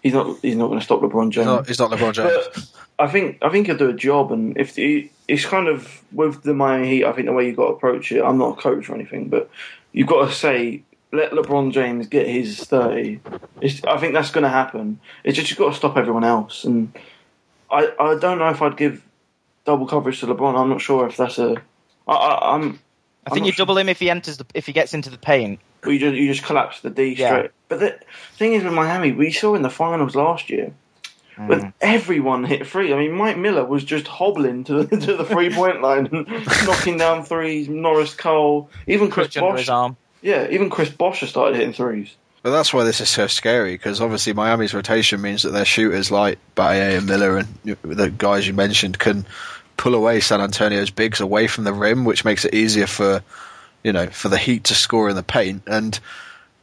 he's not he's not going to stop LeBron James. He's not, he's not LeBron James. But I think I think he'll do a job, and if the, it's kind of with the Miami Heat, I think the way you've got to approach it. I'm not a coach or anything, but you've got to say let LeBron James get his thirty. It's, I think that's going to happen. It's just you've got to stop everyone else, and I I don't know if I'd give double coverage to LeBron. I'm not sure if that's a. I, I, I'm. I think you double him if he enters the if he gets into the paint. Well, you just you just collapse the D Yeah. straight. But the thing is with Miami, we saw in the finals last year. Mm. But everyone hit free. I mean, Mike Miller was just hobbling to the, to the three point line and *laughs* knocking down threes. Norris Cole, even Chris Clutch under Bosh. his arm. Yeah, even Chris Bosh has started hitting threes. But that's why this is so scary because obviously Miami's rotation means that their shooters like Baye and Miller and the guys you mentioned can pull away San Antonio's bigs away from the rim, which makes it easier for you know for the Heat to score in the paint. And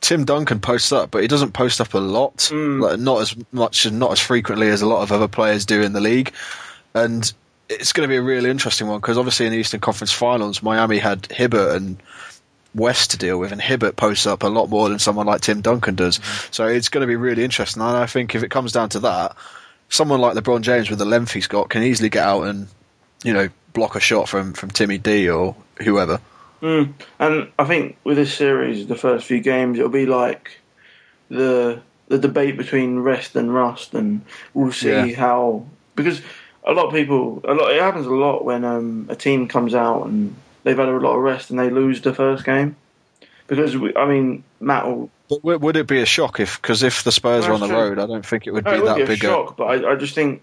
Tim Duncan posts up, but he doesn't post up a lot, mm. like, not as much and not as frequently as a lot of other players do in the league. And it's going to be a really interesting one because obviously in the Eastern Conference Finals, Miami had Hibbert and West to deal with, and Hibbert posts up a lot more than someone like Tim Duncan does. So it's going to be really interesting. And I think if it comes down to that, someone like LeBron James with the length he's got can easily get out and you know block a shot from from Timmy D or whoever. Mm. And I think with this series, the first few games, it'll be like the the debate between rest and rust, and we'll see Yeah. how because a lot of people, a lot it happens a lot when um, a team comes out and they've had a lot of rest and they lose the first game because we, I mean Matt will. But would it be a shock if because if the Spurs are on the true. road, I don't think it would No, be it would that be a big. shock, but I, I just think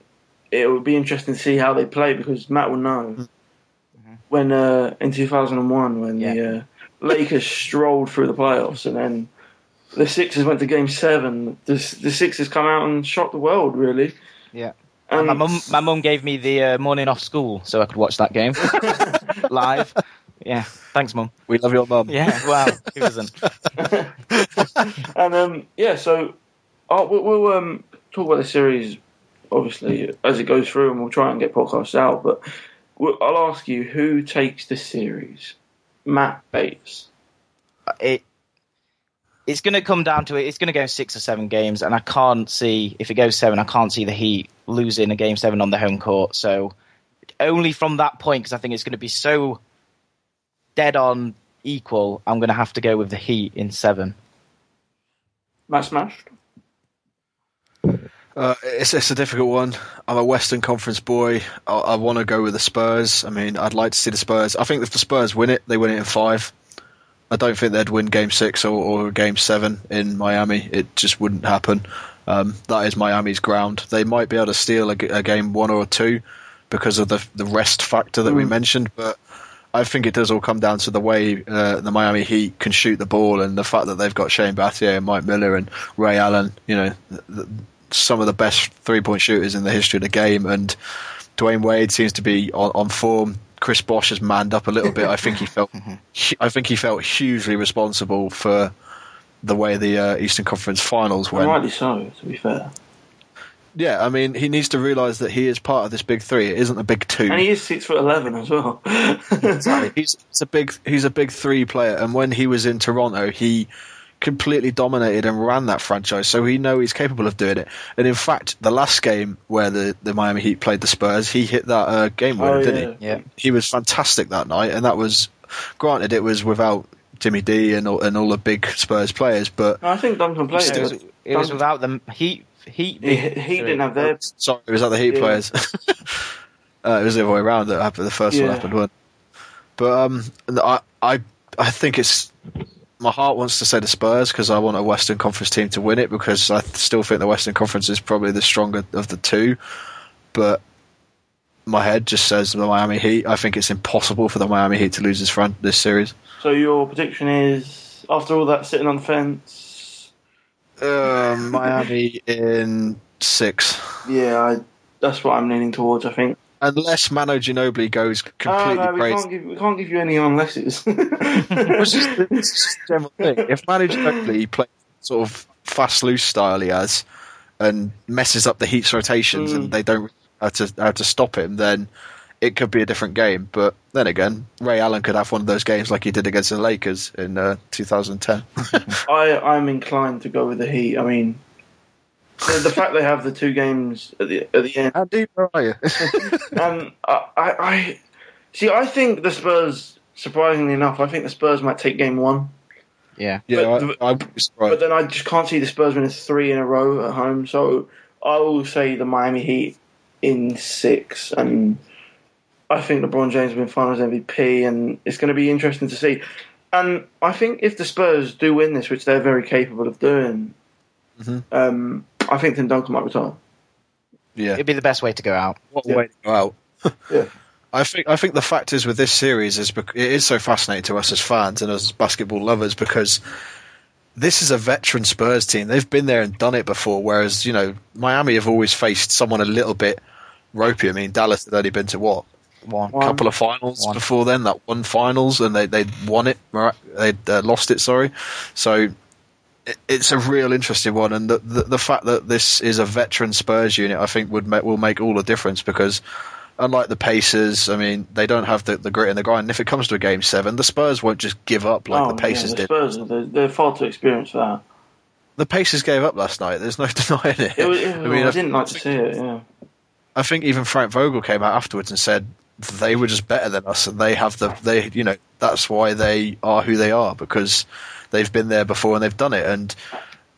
it would be interesting to see how they play because Matt will know Mm-hmm. when uh, in 2001 when the uh, Lakers strolled through the playoffs and then the Sixers went to Game Seven. The the Sixers come out and shocked the world, really. Yeah. Um, my mum, my mum gave me the uh, morning off school so I could watch that game *laughs* live. Yeah, thanks, mum. We love your mum. Yeah, wow, who doesn't? and um, yeah, so uh, we'll, we'll um, talk about the series obviously as it goes through, and we'll try and get podcasts out. But we'll, I'll ask you who takes the series, Matt Bates. It it's going to come down to it. It's going to go six or seven games, and I can't see if it goes seven. I can't see the Heat losing a game seven on the home court. So only from that point, because I think it's going to be so dead on equal. I'm going to have to go with the Heat in seven. Matt smashed. Uh, it's it's a difficult one. I'm a Western Conference boy. I, I want to go with the Spurs. I mean, I'd like to see the Spurs. I think if the Spurs win it, they win it in five. I don't think they'd win Game Six or, or Game Seven in Miami. It just wouldn't happen. Um, that is Miami's ground. They might be able to steal a game one or two because of the the rest factor that we Mm. mentioned, but. I think it does all come down to the way uh, the Miami Heat can shoot the ball and the fact that they've got Shane Battier and Mike Miller and Ray Allen. You know, th- th- some of the best three point shooters in the history of the game. And Dwyane Wade seems to be on, on form. Chris Bosh has manned up a little bit. I think he felt, *laughs* I think he felt hugely responsible for the way the uh, Eastern Conference Finals went. rightly so, to be fair. Yeah, I mean, he needs to realise that he is part of this big three. It isn't a big two. And he is six foot eleven as well. *laughs* Exactly. He's, he's a big he's a big three player, and when he was in Toronto, he completely dominated and ran that franchise. So he know he's capable of doing it. And in fact, the last game where the, the Miami Heat played the Spurs, he hit that uh, game winner, Oh, didn't yeah. he? He was fantastic that night, and that was granted it was without Timmy D and all, and all the big Spurs players, but I think Duncan played. It was, it was without them. Heat, Heat, He, he didn't have their. Sorry, it was that the Heat Yeah. players? *laughs* uh, it was the other way around that happened. The first Yeah. one happened one. But um, I, I, I think it's my heart wants to say the Spurs because I want a Western Conference team to win it because I still think the Western Conference is probably the stronger of the two. But my head just says the Miami Heat. I think it's impossible for the Miami Heat to lose this front this series. So your prediction is after all that sitting on the fence. Um, Miami *laughs* in six. Yeah, I, that's what I'm leaning towards. I think. Unless Manu Ginobili goes Oh, completely no, we crazy. can't give we can't give you any unlesses. It's *laughs* just, it's just general thing. If Manu Ginobili plays sort of fast loose style he has and messes up the Heat's rotations Mm. and they don't how to how to stop him, then it could be a different game. But then again, Ray Allen could have one of those games like he did against the Lakers in uh, 2010. *laughs* I I'm inclined to go with the Heat. I mean, the, the fact they have the two games at the at the end. How deep are you? and *laughs* I, I, I see. I think the Spurs. Surprisingly enough, I think the Spurs might take game one. Yeah, yeah, But- I, I would be surprised. But then I just can't see the Spurs winning three in a row at home. So I will say the Miami Heat in six, and I think LeBron James will win Finals MVP, and it's going to be interesting to see. And I think if the Spurs do win this, which they're very capable of doing, Mhm. um, I think Tim Duncan might retire. Yeah, it'd be the best way to go out. what a way to go out. *laughs* Yeah. I think I think the fact is with this series is bec- it is so fascinating to us as fans and as basketball lovers because this is a veteran Spurs team. They've been there and done it before. Whereas you know Miami have always faced someone a little bit ropey. I mean Dallas had only been to what One. a couple of finals One. before then. That one finals and they they won it. right? They uh, lost it. Sorry. So it- it's a real interesting one, and the, the the fact that this is a veteran Spurs unit, I think, would ma- will make all the difference because. Unlike the Pacers, I mean, they don't have the, the grit and the grind. And if it comes to a game seven, the Spurs won't just give up like oh, the Pacers yeah, the did. Spurs, they're, they're far too experienced for that. The Pacers gave up last night. There's no *laughs* denying it. It was, it I mean, I I, didn't like to see it. Yeah. I think even Frank Vogel came out afterwards and said they were just better than us, and they have the they you know that's why they are who they are because they've been there before and they've done it. And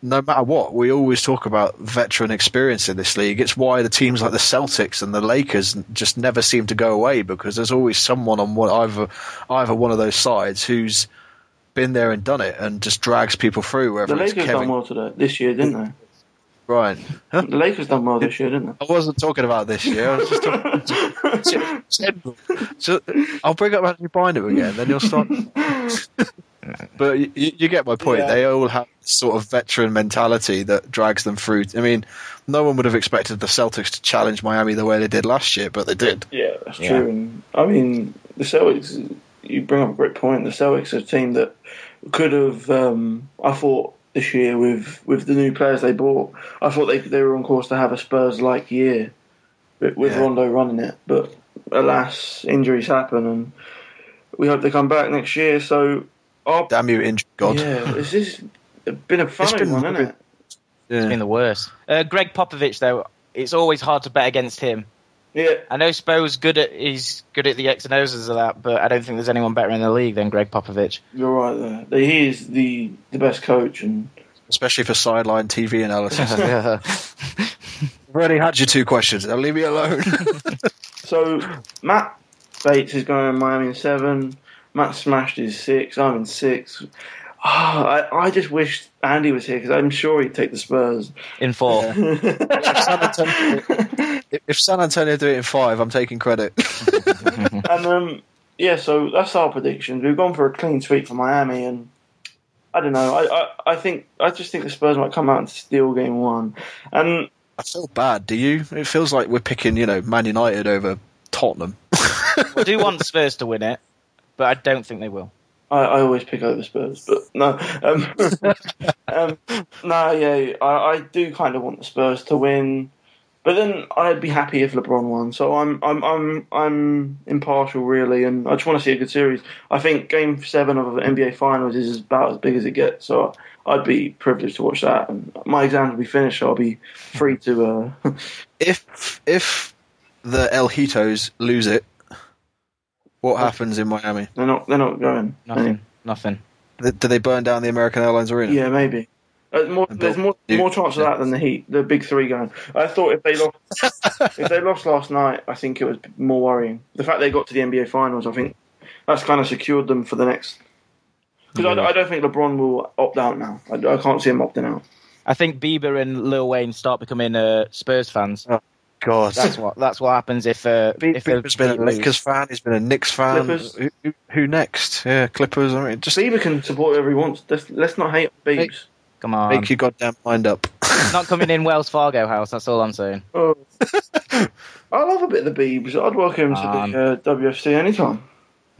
no matter what, we always talk about veteran experience in this league. It's why the teams like the Celtics and the Lakers just never seem to go away because there's always someone on one, either either one of those sides who's been there and done it and just drags people through. Whether The Lakers Kevin done well today this year, didn't they? Bryant. Huh? The Lakers done well this year, didn't they? I wasn't talking about this year. I was just talking general. *laughs* So I'll bring up Anthony Bynum again, then you'll start. *laughs* But you, you get my point. Yeah. They all have this sort of veteran mentality that drags them through. I mean, no one would have expected the Celtics to challenge Miami the way they did last year, but they did. Yeah, that's Yeah. true. And I mean, the Celtics. You bring up a great point. The Celtics are a team that could have. Um, I thought this year with with the new players they bought, I thought they they were on course to have a Spurs like year with, with Yeah. Rondo running it. But alas, injuries happen, and we hope they come back next year. So, our, Damn you, injury God. yeah, *laughs* it's just been a funny been one, really- isn't it? It's been the worst. Uh, Gregg Popovich, though, it's always hard to bet against him. Yeah, I know Spo's good at he's good at the X and O's of that, but I don't think there's anyone better in the league than Gregg Popovich. you're right there. He is the the best coach, and Especially for sideline TV analysis. *laughs* I've already had your two questions. Now leave me alone. *laughs* So Matt Bates is going to Miami in seven. Matt smashed his six. I'm in six. Ah, I, I just wish Andy was here because I'm sure he'd take the Spurs. In four. if, San Antonio, if San Antonio do it in five, I'm taking credit. *laughs* *laughs* and um, yeah, so that's our predictions. We've gone for a clean sweep for Miami, and I don't know. I, I, I think I just think the Spurs might come out and steal game one. And I feel bad. Do you? It feels like we're picking, you know, Man United over Tottenham. I do want the *laughs* Spurs to win it, but I don't think they will. I, I always pick over Spurs, but no, um, *laughs* um, no, yeah, I, I do kind of want the Spurs to win, but then I'd be happy if LeBron won. So I'm, I'm, I'm, I'm impartial really, and I just want to see a good series. I think Game Seven of the NBA Finals is about as big as it gets, so I'd be privileged to watch that. And my exams will be finished, so I'll be free to. Uh, *laughs* if if the El Hitos lose it, what happens in Miami? they're not, they're not going. Nothing. Nothing. Do they burn down the American Airlines Arena? Yeah, maybe. Uh, more, there's more more chance of that than the Heat, the big three going. I thought if they lost, *laughs* if they lost last night, I think it was more worrying. The fact they got to the NBA Finals, I think that's kind of secured them for the next. Because I, I don't think LeBron will opt out now. I, I can't see him opting out. I think Bieber and Lil Wayne start becoming uh, Spurs fans. God, That's what that's what happens if uh, if the Bieber's been a Heat lose. Lakers fan. He's been a Knicks fan. Who, who- who next? Yeah, Clippers. I mean, just Bieber can support whoever he wants. Let's, let's not hate Biebs. Come on, make your goddamn mind up. not coming in Wells Fargo house. That's all I'm saying. Oh. *laughs* I love a bit of the Biebs. I'd welcome him to Um, the uh, WFC anytime.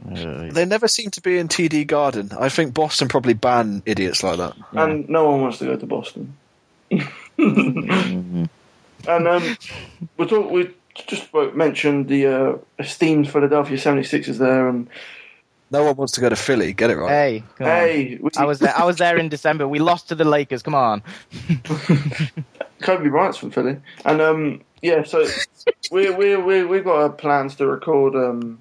They never seem to be in TD Garden. I think Boston probably ban idiots like that. and no one wants to go to Boston. And um, we talk, we just spoke, mentioned the uh, esteemed Philadelphia 76ers there, and No one wants to go to Philly. Get it right. Hey, come hey, we, I was there. I was there in December. We lost to the Lakers. Come on. *laughs* Kobe Bryant's from Philly, and um, yeah, so we we we we've got our plans to record um,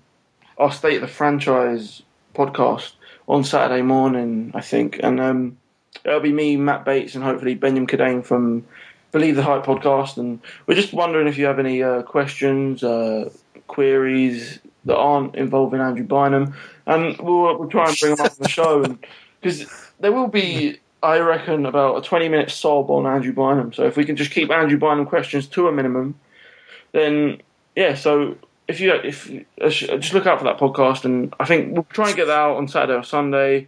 our state of the franchise podcast on Saturday morning, I think, and um, it'll be me, Matt Bates, and hopefully Benjamin Cadane from Believe the Hype podcast, and we're just wondering if you have any uh, questions, uh, queries that aren't involving Andrew Bynum, and we'll, we'll try and bring them up on the show, because there will be. I reckon about a 20 minute sob on Andrew Bynum. So if we can just keep Andrew Bynum questions to a minimum, then yeah. So if you if uh, just look out for that podcast, and I think we'll try and get that out on Saturday or Sunday.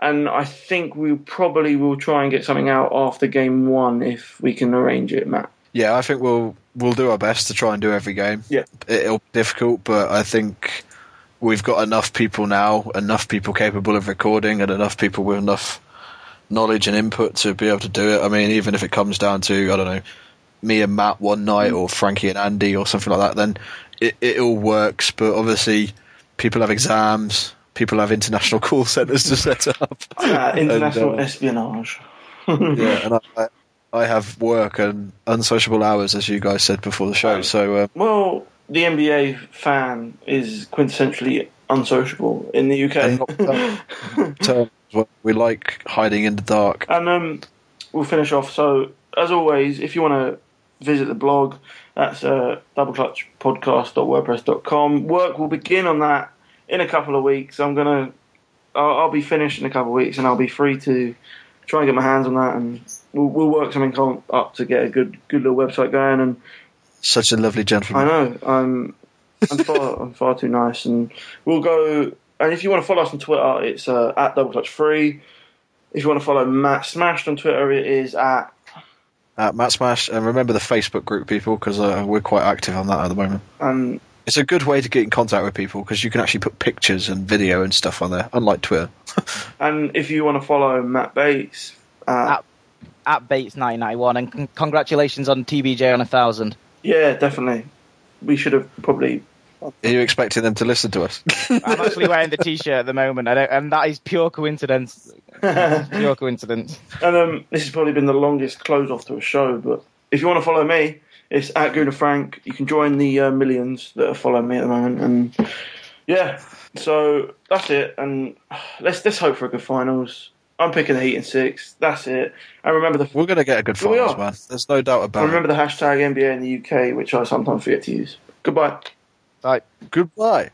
And I think we probably will try and get something out after game one if we can arrange it, Matt. Yeah, I think we'll we'll do our best to try and do every game. Yeah. It'll be difficult, but I think we've got enough people now, enough people capable of recording, and enough people with enough knowledge and input to be able to do it. I mean, even if it comes down to I don't know, me and Matt one night, or Frankie and Andy, or something like that, then it, it all works. But obviously, people have exams, people have international *laughs* call centres to set up, *laughs* Uh, international And, uh, espionage. *laughs* yeah, and I, I, I have work and unsociable hours, as you guys said before the show. So uh, Well, the NBA fan is quintessentially unsociable in the UK. terms, we like hiding in the dark. And um, we'll finish off. So, as always, if you want to visit the blog, that's uh, doubleclutchpodcast.wordpress.com. Work will begin on that in a couple of weeks. I'm gonna, I'll, I'll be finished in a couple of weeks, and I'll be free to try and get my hands on that, and we'll, we'll work something up to get a good, good little website going. And Such a lovely I gentleman. know I'm, I'm far, *laughs* I'm far too nice, and we'll go and if you want to follow us on Twitter, it's uh, at Double Clutch Free. If you want to follow Matt Smashed on Twitter, it is at At Matt Smash, and remember the Facebook group, people, because uh, we're quite active on that at the moment. um, It's a good way to get in contact with people because you can actually put pictures and video and stuff on there, unlike Twitter. *laughs* and if you want to follow Matt Bates, uh, At, at Bates nine ninety one, and con- congratulations on TBJ on a thousand. yeah, definitely. We should have probably. Are you expecting them to listen to us? *laughs* I'm actually wearing the T-shirt at the moment, I don't, and that is pure coincidence. *laughs* pure coincidence. And um, this has probably been the longest close off to a show, but if you want to follow me, it's at Guna Frank. You can join the uh, millions that are following me at the moment, and yeah, so that's it. And let's let's hope for a good finals. I'm picking the Heat in six. That's it. And remember the We're going to get a good finals, man. There's no doubt about and remember the hashtag NBA in the UK, which I sometimes forget to use. Goodbye. Bye. Goodbye.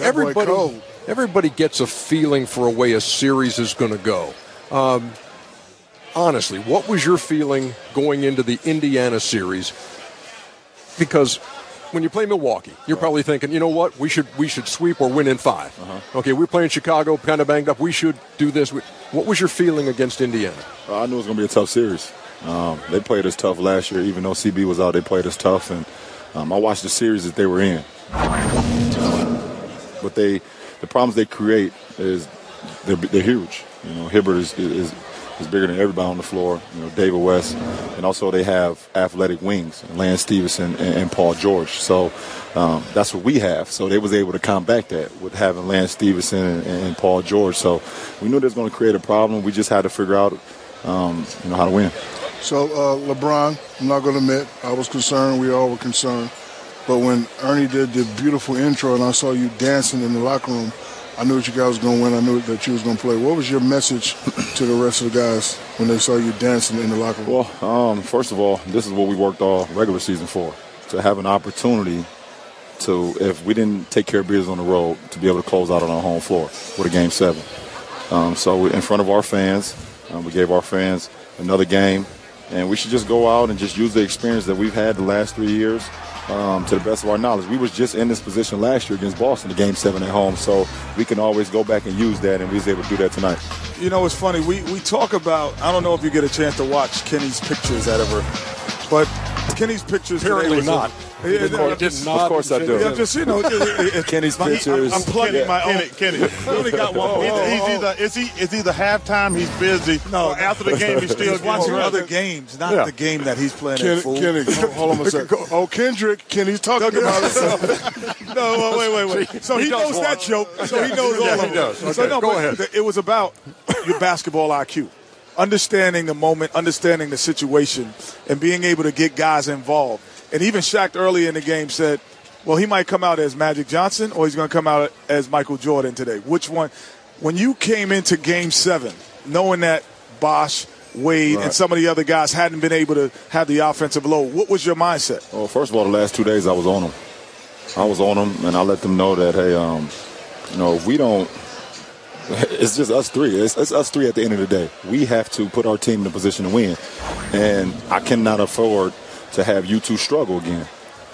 Everybody, everybody gets a feeling for a way a series is going to go. Um, honestly, what was your feeling going into the Indiana series? Because when you play Milwaukee, you're probably thinking, you know what, we should we should sweep or win in 5 Uh-huh. Okay, we're playing Chicago, kind of banged up. We should do this. What was your feeling against Indiana? Uh, I knew it was going to be a tough series. Um, they played us tough last year, even though CB was out. They played us tough, and um, I watched the series that they were in. But they, the problems they create is they're, they're huge. You know, Hibbert is, is is bigger than everybody on the floor. You know, David West, and also they have athletic wings, Lance Stephenson and, and Paul George. So um, that's what we have. So they was able to combat that with having Lance Stephenson and, and Paul George. So we knew they was going to create a problem. We just had to figure out, um, you know, how to win. So, uh, LeBron, I'm not going to admit, I was concerned. We all were concerned. But when Ernie did the beautiful intro and I saw you dancing in the locker room, I knew that you guys was going to win. I knew that you was going to play. What was your message to the rest of the guys when they saw you dancing in the locker room? Well, um, first of all, this is what we worked all regular season for to have an opportunity to, if we didn't take care of business on the road, to be able to close out on our home floor with a game seven. Um, so in front of our fans, um, we gave our fans another game, and we should just go out and just use the experience that we've had the last three years um, to the best of our knowledge. We was just in this position last year against Boston, the game seven at home, so we can always go back and use that, and we was able to do that tonight. You know, it's funny. We we talk about. I don't know if you get a chance to watch Kenny's pictures ever, but Kenny's pictures. today Apparently was a- not. Yeah, Of course- I'm just- of course I do. Yeah, just you know, Kenny's my- pictures. I'm, I'm plugging Yeah. my own. Kenny, Kenny. *laughs* We only got one. He's, Oh, he's oh, oh. either is he is either halftime he's busy No, after the game he's still *laughs* he's watching other games, not Yeah. the game that he's playing. Kenny, at fool. Kenny, *laughs* hold on a second. Oh, Kendrick, Kenny's talking about himself. no, wait, wait, wait, wait. So he, He does knows that joke. So he knows all Yeah, of he them. does. So Okay, no, go ahead. It was about your basketball IQ, understanding the moment, understanding the situation, and being able to get guys involved. And even Shaq early in the game said, "Well, he might come out as Magic Johnson, or he's going to come out as Michael Jordan today. Which one?" When you came into Game Seven, knowing that Bosh. Wade and some of the other guys hadn't been able to have the offensive load. What was your mindset? Well, first of all, the last two days I was on them. I was on them, and I let them know that, hey, um, you know, if we don't. *laughs* It's just us three. It's, it's us three at the end of the day. We have to put our team in a position to win, and I cannot afford to have you two struggle again.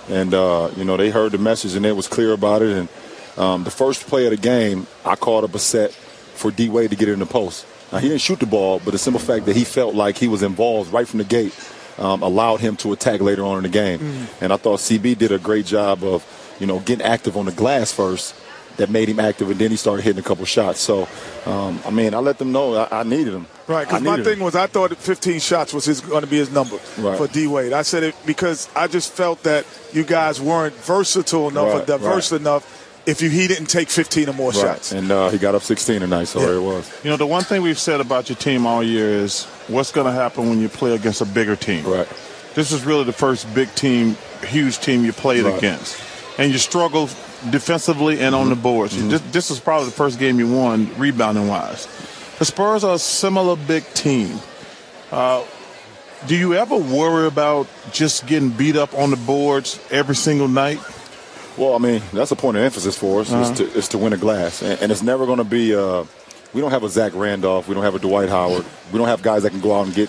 And uh, you know, they heard the message, and it was clear about it. And um, the first play of the game, I called up a set for D Wade to get it in the post. Now he didn't shoot the ball, but the simple fact that he felt like he was involved right from the gate um, allowed him to attack later on in the game. And I thought CB did a great job of, you know, getting active on the glass first. That made him active, and then he started hitting a couple shots. So, um, I mean, I let them know I, I needed him. Right, because my thing him. was I thought 15 shots was his, going to be his number Right. for D Wade. I said it because I just felt that you guys weren't versatile enough or Right, diverse enough. If you he didn't take 15 or more Right. shots, and uh, he got up 16 tonight, so there it was. You know, the one thing we've said about your team all year is what's going to happen when you play against a bigger team. Right. This is really the first big team, huge team you played Right. against, and you struggled defensively and on the boards. This, this is probably the first game you won rebounding wise. The Spurs are a similar big team. Uh, do you ever worry about just getting beat up on the boards every single night? Well, I mean, that's a point of emphasis for us Uh-huh. is, to, is to win a glass, and, and it's never going to be. Uh, we don't have a Zach Randolph, we don't have a Dwight Howard, we don't have guys that can go out and get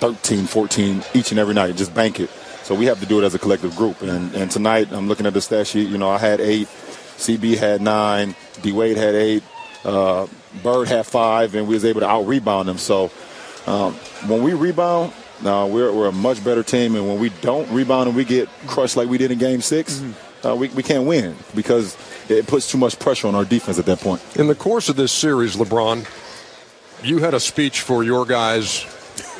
13, 14 each and every night and just bank it. So we have to do it as a collective group. And, and tonight, I'm looking at the stat sheet. You know, I had eight. CB had nine, D Wade had eight, uh, Bird had five, and we was able to out rebound them. So um, when we rebound, uh, we're, we're a much better team, and when we don't rebound and we get crushed like we did in Game 6 uh, we, we can't win because it puts too much pressure on our defense at that point. In the course of this series, LeBron, you had a speech for your guys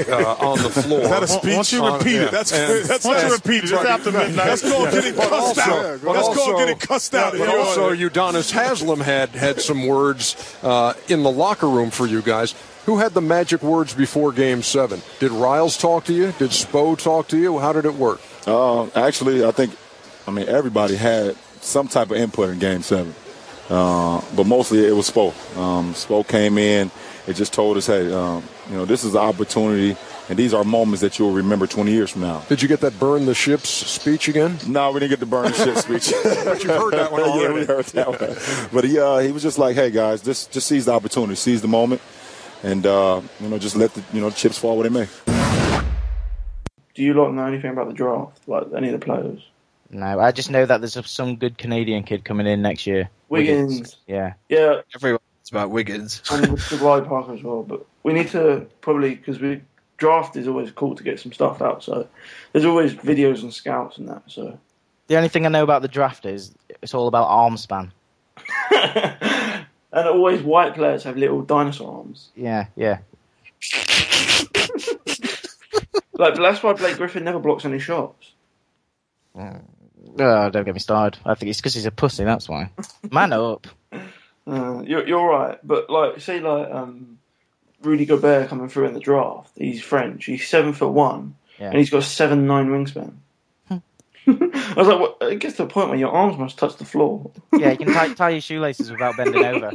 uh, on the floor. Is that a speech? Why don't you repeat it? That's that's Why don't you that's- repeat it? It's after midnight. That's called getting But cussed also- out. but That's also- called getting cussed out. But also, Udonis Haslem had had some words uh, in the locker room for you guys. Who had the magic words before Game Seven? Did Riles talk to you? Did Spo talk to you? How did it work? Uh, actually, I think, I mean, everybody had some type of input in Game Seven, uh, but mostly it was Spo. Um, Spo came in, it just told us, hey, um, you know, this is an opportunity, and these are moments that you'll remember 20 years from now. Did you get that burn the ships speech again? No, we didn't get the burn the ships *laughs* speech. but you've heard that one *laughs* yeah, already. we heard that one. But he, uh, he was just like, hey guys, just just seize the opportunity, seize the moment, and uh, you know, just let the you know chips fall where they may. Do you lot know anything about the draft? Like any of the players? No, I just know that there's some good Canadian kid coming in next year. Wiggins. Yeah. Yeah, Everyone's about Wiggins. *laughs* and with Dwight Parker as well. But we need to probably because we draft is always cool to get some stuff out. So there's always videos and scouts and that. So The only thing I know about the draft is it's all about arm span. *laughs* and always white players have little dinosaur arms. Yeah, yeah. *laughs* Like but that's why Blake Griffin never blocks any shots. Oh, don't get me started. I think it's because he's a pussy. That's why. Man up. Uh, you're you're right, but like say like um, Rudy Gobert coming through in the draft. He's French. He's seven foot one, Yeah. and he's got a seven nine wingspan. *laughs* I was like, well, it gets to a point where your arms must touch the floor. Yeah, you can tie, tie your shoelaces without bending over.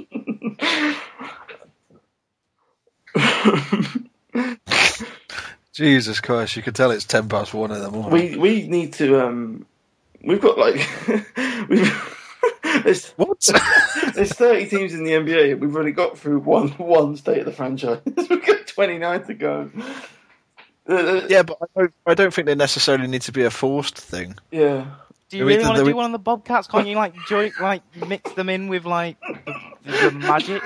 *laughs* Jesus Christ, you can tell it's 10 past one in the morning. We we need to. Um, we've got like *laughs* we've. *laughs* There's, what? *laughs* there's 30 teams in the NBA. We've only got through one one state of the franchise. *laughs* We've got 29 to go. Yeah, but I don't, I don't think they necessarily need to be a forced thing. Yeah. Do you really want to do one on the Bobcats? Can't you like join, like mix them in with like the, the magic?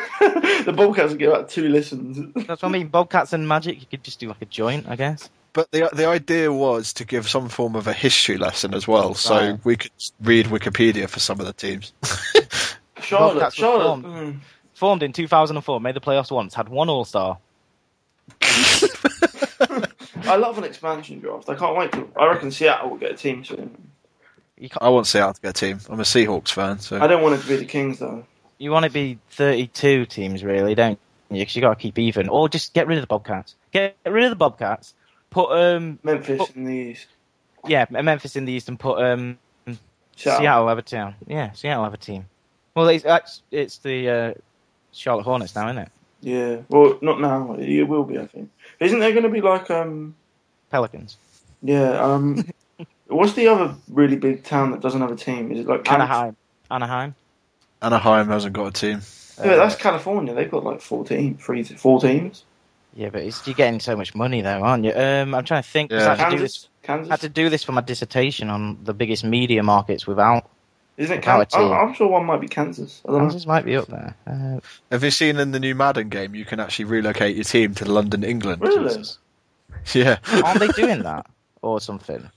the Bobcats will get about two listens. That's what I mean. Bobcats and magic. You could just do like a joint, I guess. But the the idea was to give some form of a history lesson as well, so Right. we could read Wikipedia for some of the teams. *laughs* Charlotte, Bobcats Charlotte. formed, mm. formed in 2004, made the playoffs once, had one All Star. *laughs* I love an expansion draft. I can't wait to. I reckon Seattle will get a team soon. I want Seattle to get a team. I'm a Seahawks fan, so I don't want it to be the Kings though. You want to be 32 teams, really, don't you? Because you got to keep even, or just get rid of the Bobcats. Get rid of the Bobcats. Put um Memphis put- in the East. yeah Memphis in the East and put um Seattle. Seattle have a team. Yeah, Seattle have a team. Well, it's it's, it's the uh, Charlotte Hornets now, isn't it? Yeah. Well, not now. It will be. I think. Isn't there going to be like um? Pelicans. Yeah. Um. *laughs* what's the other really big town that doesn't have a team? Is it like Kansas? Anaheim. Anaheim. Anaheim hasn't got a team. Yeah, that's California. They've got like 14, three, four teams. Yeah, but it's, you're getting so much money though, aren't you? Um, I'm trying to think. Yeah. I had to do Kansas? this. Kansas? I had to do this for my dissertation on the biggest media markets without. Isn't it Kansas? I'm sure one might be Kansas. I don't know. Kansas might be up there. Uh, Have you seen in the new Madden game you can actually relocate your team to London, England? Really? *laughs* Yeah. aren't they doing that or something?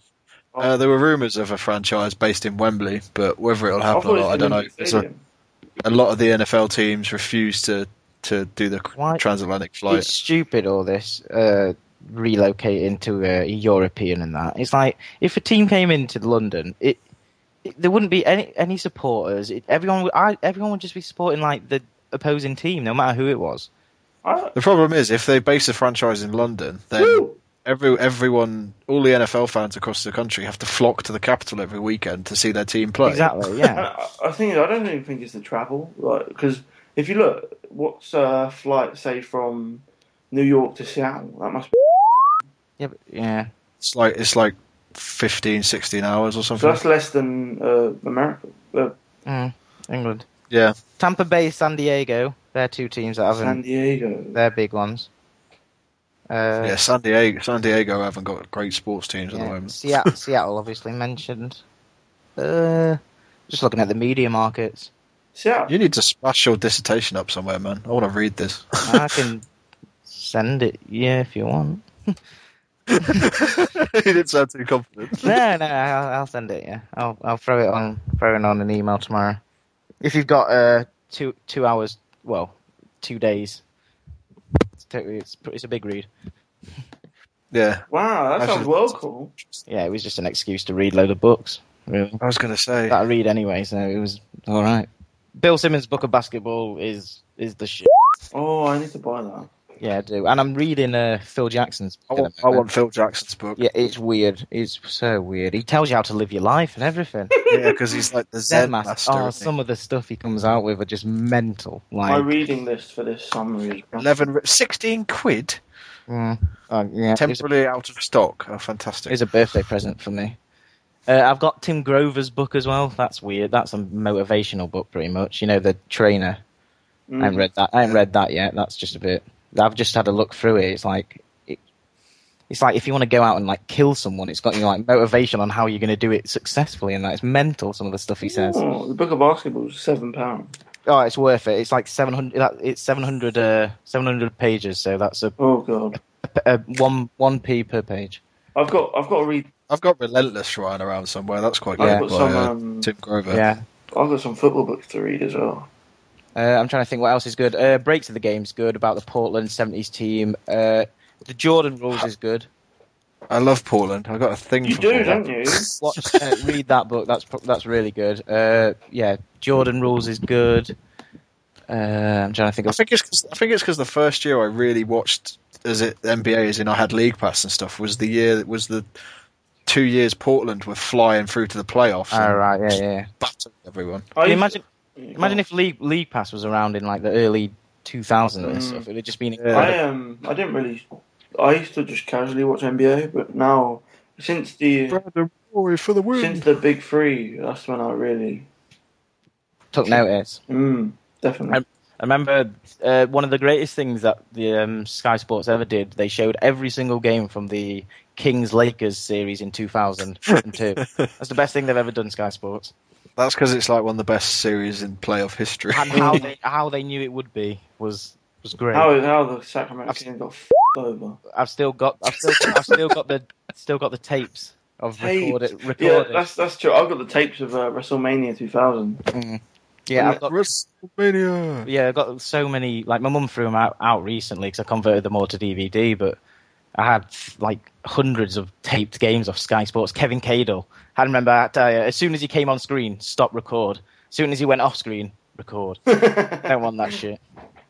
Uh, there were rumours of a franchise based in Wembley, but whether it'll happen or not, I don't know. A, a lot of the NFL teams refuse to, to do the transatlantic flight. It's stupid all this uh, relocating to a European and that. It's like if a team came into London, it, it there wouldn't be any any supporters. It, everyone would I, everyone would just be supporting like the opposing team, no matter who it was. The problem is, if they base a franchise in London, then every everyone, all the NFL fans across the country have to flock to the capital every weekend to see their team play. Exactly. Yeah. *laughs* I think I don't even think it's the travel, like because if you look, what's a flight say from New York to Seattle? That must be. Yeah, but, yeah. It's like it's like 15, 16 hours or So something. that's less than uh, America. Uh, Mm, England. Yeah. Tampa Bay, San Diego. They're two teams that haven't. San Diego. They're big ones. Uh, yeah, San Diego, San Diego haven't got great sports teams at the moment. Seattle, Seattle, obviously mentioned. Uh, Just looking at the media markets. Yeah. You need to smash your dissertation up somewhere, man. I want to read this. I can send it, yeah, if you want. *laughs* he didn't sound too confident. no, no, I'll, I'll send it. Yeah, I'll I'll throw it on throw it on an email tomorrow. If you've got uh two two hours, well, two days. It's it's, it's a big read. Yeah. Wow, that sounds well cool. Yeah, it was just an excuse to read a load of books. Really, I was going to say that I read anyway, so it was all right. Bill Simmons' book of basketball is is the shit. Oh, I need to buy that. Yeah, I do. And I'm reading uh, Phil Jackson's. I want, I want Phil Jackson's book. Yeah, it's weird. It's so weird. He tells you how to live your life and everything. *laughs* Yeah, because he's like the Zen master. Oh, some of the stuff he comes out with are just mental. Like My Like, reading list for this summer is 11, 16 quid? mm, oh, yeah, it's a, Temporarily out of stock. Oh, fantastic. it's a birthday present for me. Uh, I've got Tim Grover's book as well. That's weird. That's a motivational book, pretty much. You know, the trainer. I haven't Mm. read that. I haven't read that yet. That's just a bit. I've just had a look through it. It's like it, it's like if you want to go out and like kill someone, it's got you like motivation on how you're going to do it successfully, and that it's mental. Some of the stuff he says. Oh, the book of basketball is seven pounds. Oh, it's worth it. It's like seven hundred. It's seven hundred. Uh, seven hundred pages. So that's a, Oh god, a one one p per page. I've got I've got to read. I've got Relentless lying around somewhere. That's quite I've good got by some. uh, Um, Tim Grover. Yeah. I've got some football books to read as well. Uh, I'm trying to think what else is good. Uh, Breaks of the Game's good about the Portland 70s team. Uh, the Jordan Rules is good. I love Portland. I've got a thing You for do, Portland. don't you? *laughs* Watch, uh, read that book. That's that's really good. Uh, yeah, Jordan Rules is good. Uh, I'm trying to think I of. think it's 'cause- I think it's because the first year I really watched as it NBA as in I had League Pass and stuff was the year that was the two years Portland were flying through to the playoffs. Oh, right, yeah, yeah. battering everyone. I Can you used imagine? Imagine if League League Pass was around in like the early 2000s and Mm. stuff. It would just been to- I um I didn't really. I used to just casually watch NBA, but now since the Brandon Roy for the win. since the big three, that's when I really. took notice. Mm, definitely. I remember uh, one of the greatest things that the um, Sky Sports ever did. They showed every single game from the Kings Lakers series in 2002. *laughs* That's the best thing they've ever done, Sky Sports. That's because it's like one of the best series in playoff history. And how *laughs* they how they knew it would be was was great. How how the Sacramento Kings got f- over. I've still got I've still I've still got the still got the tapes of Tapes. recorded Yeah, recorded. that's that's true. I've got the tapes of uh, WrestleMania 2000. Mm. Yeah, I've got WrestleMania. yeah, I've got so many. Like my mum threw them out, out recently because I converted them all to DVD. But I had like hundreds of taped games off Sky Sports. Kevin Cadle. I remember I tell you, as soon as he came on screen, stop record. As soon as he went off screen, record. *laughs* Don't want that shit.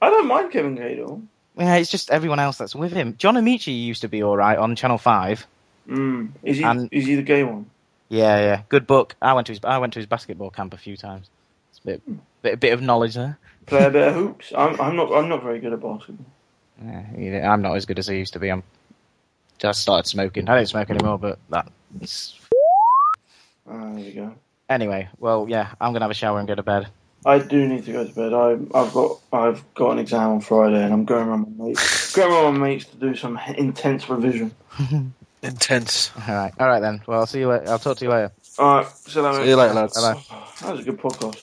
I don't mind Kevin Cadle. Yeah, it's just everyone else that's with him. John Amaechi used to be all right on Channel Five. Mm. Is he And- is he the gay one? Yeah, yeah, good book. I went to his I went to his basketball camp a few times. It's a bit bit, bit of knowledge there. Play a bit of hoops. I'm I'm not I'm not very good at basketball. Yeah, I'm not as good as I used to be. I'm just started smoking. I don't smoke anymore, but that's Ah, there you go. anyway. Well, yeah, I'm gonna have a shower and go to bed. I do need to go to bed. I, I've got I've got an exam on Friday, and I'm going around my mates, going around my mates to do some intense revision. *laughs* Intense. All right, all right then. Well, I'll see you later. I'll talk to you later. All right, see you later. See you later, lads. Bye-bye. That was a good podcast.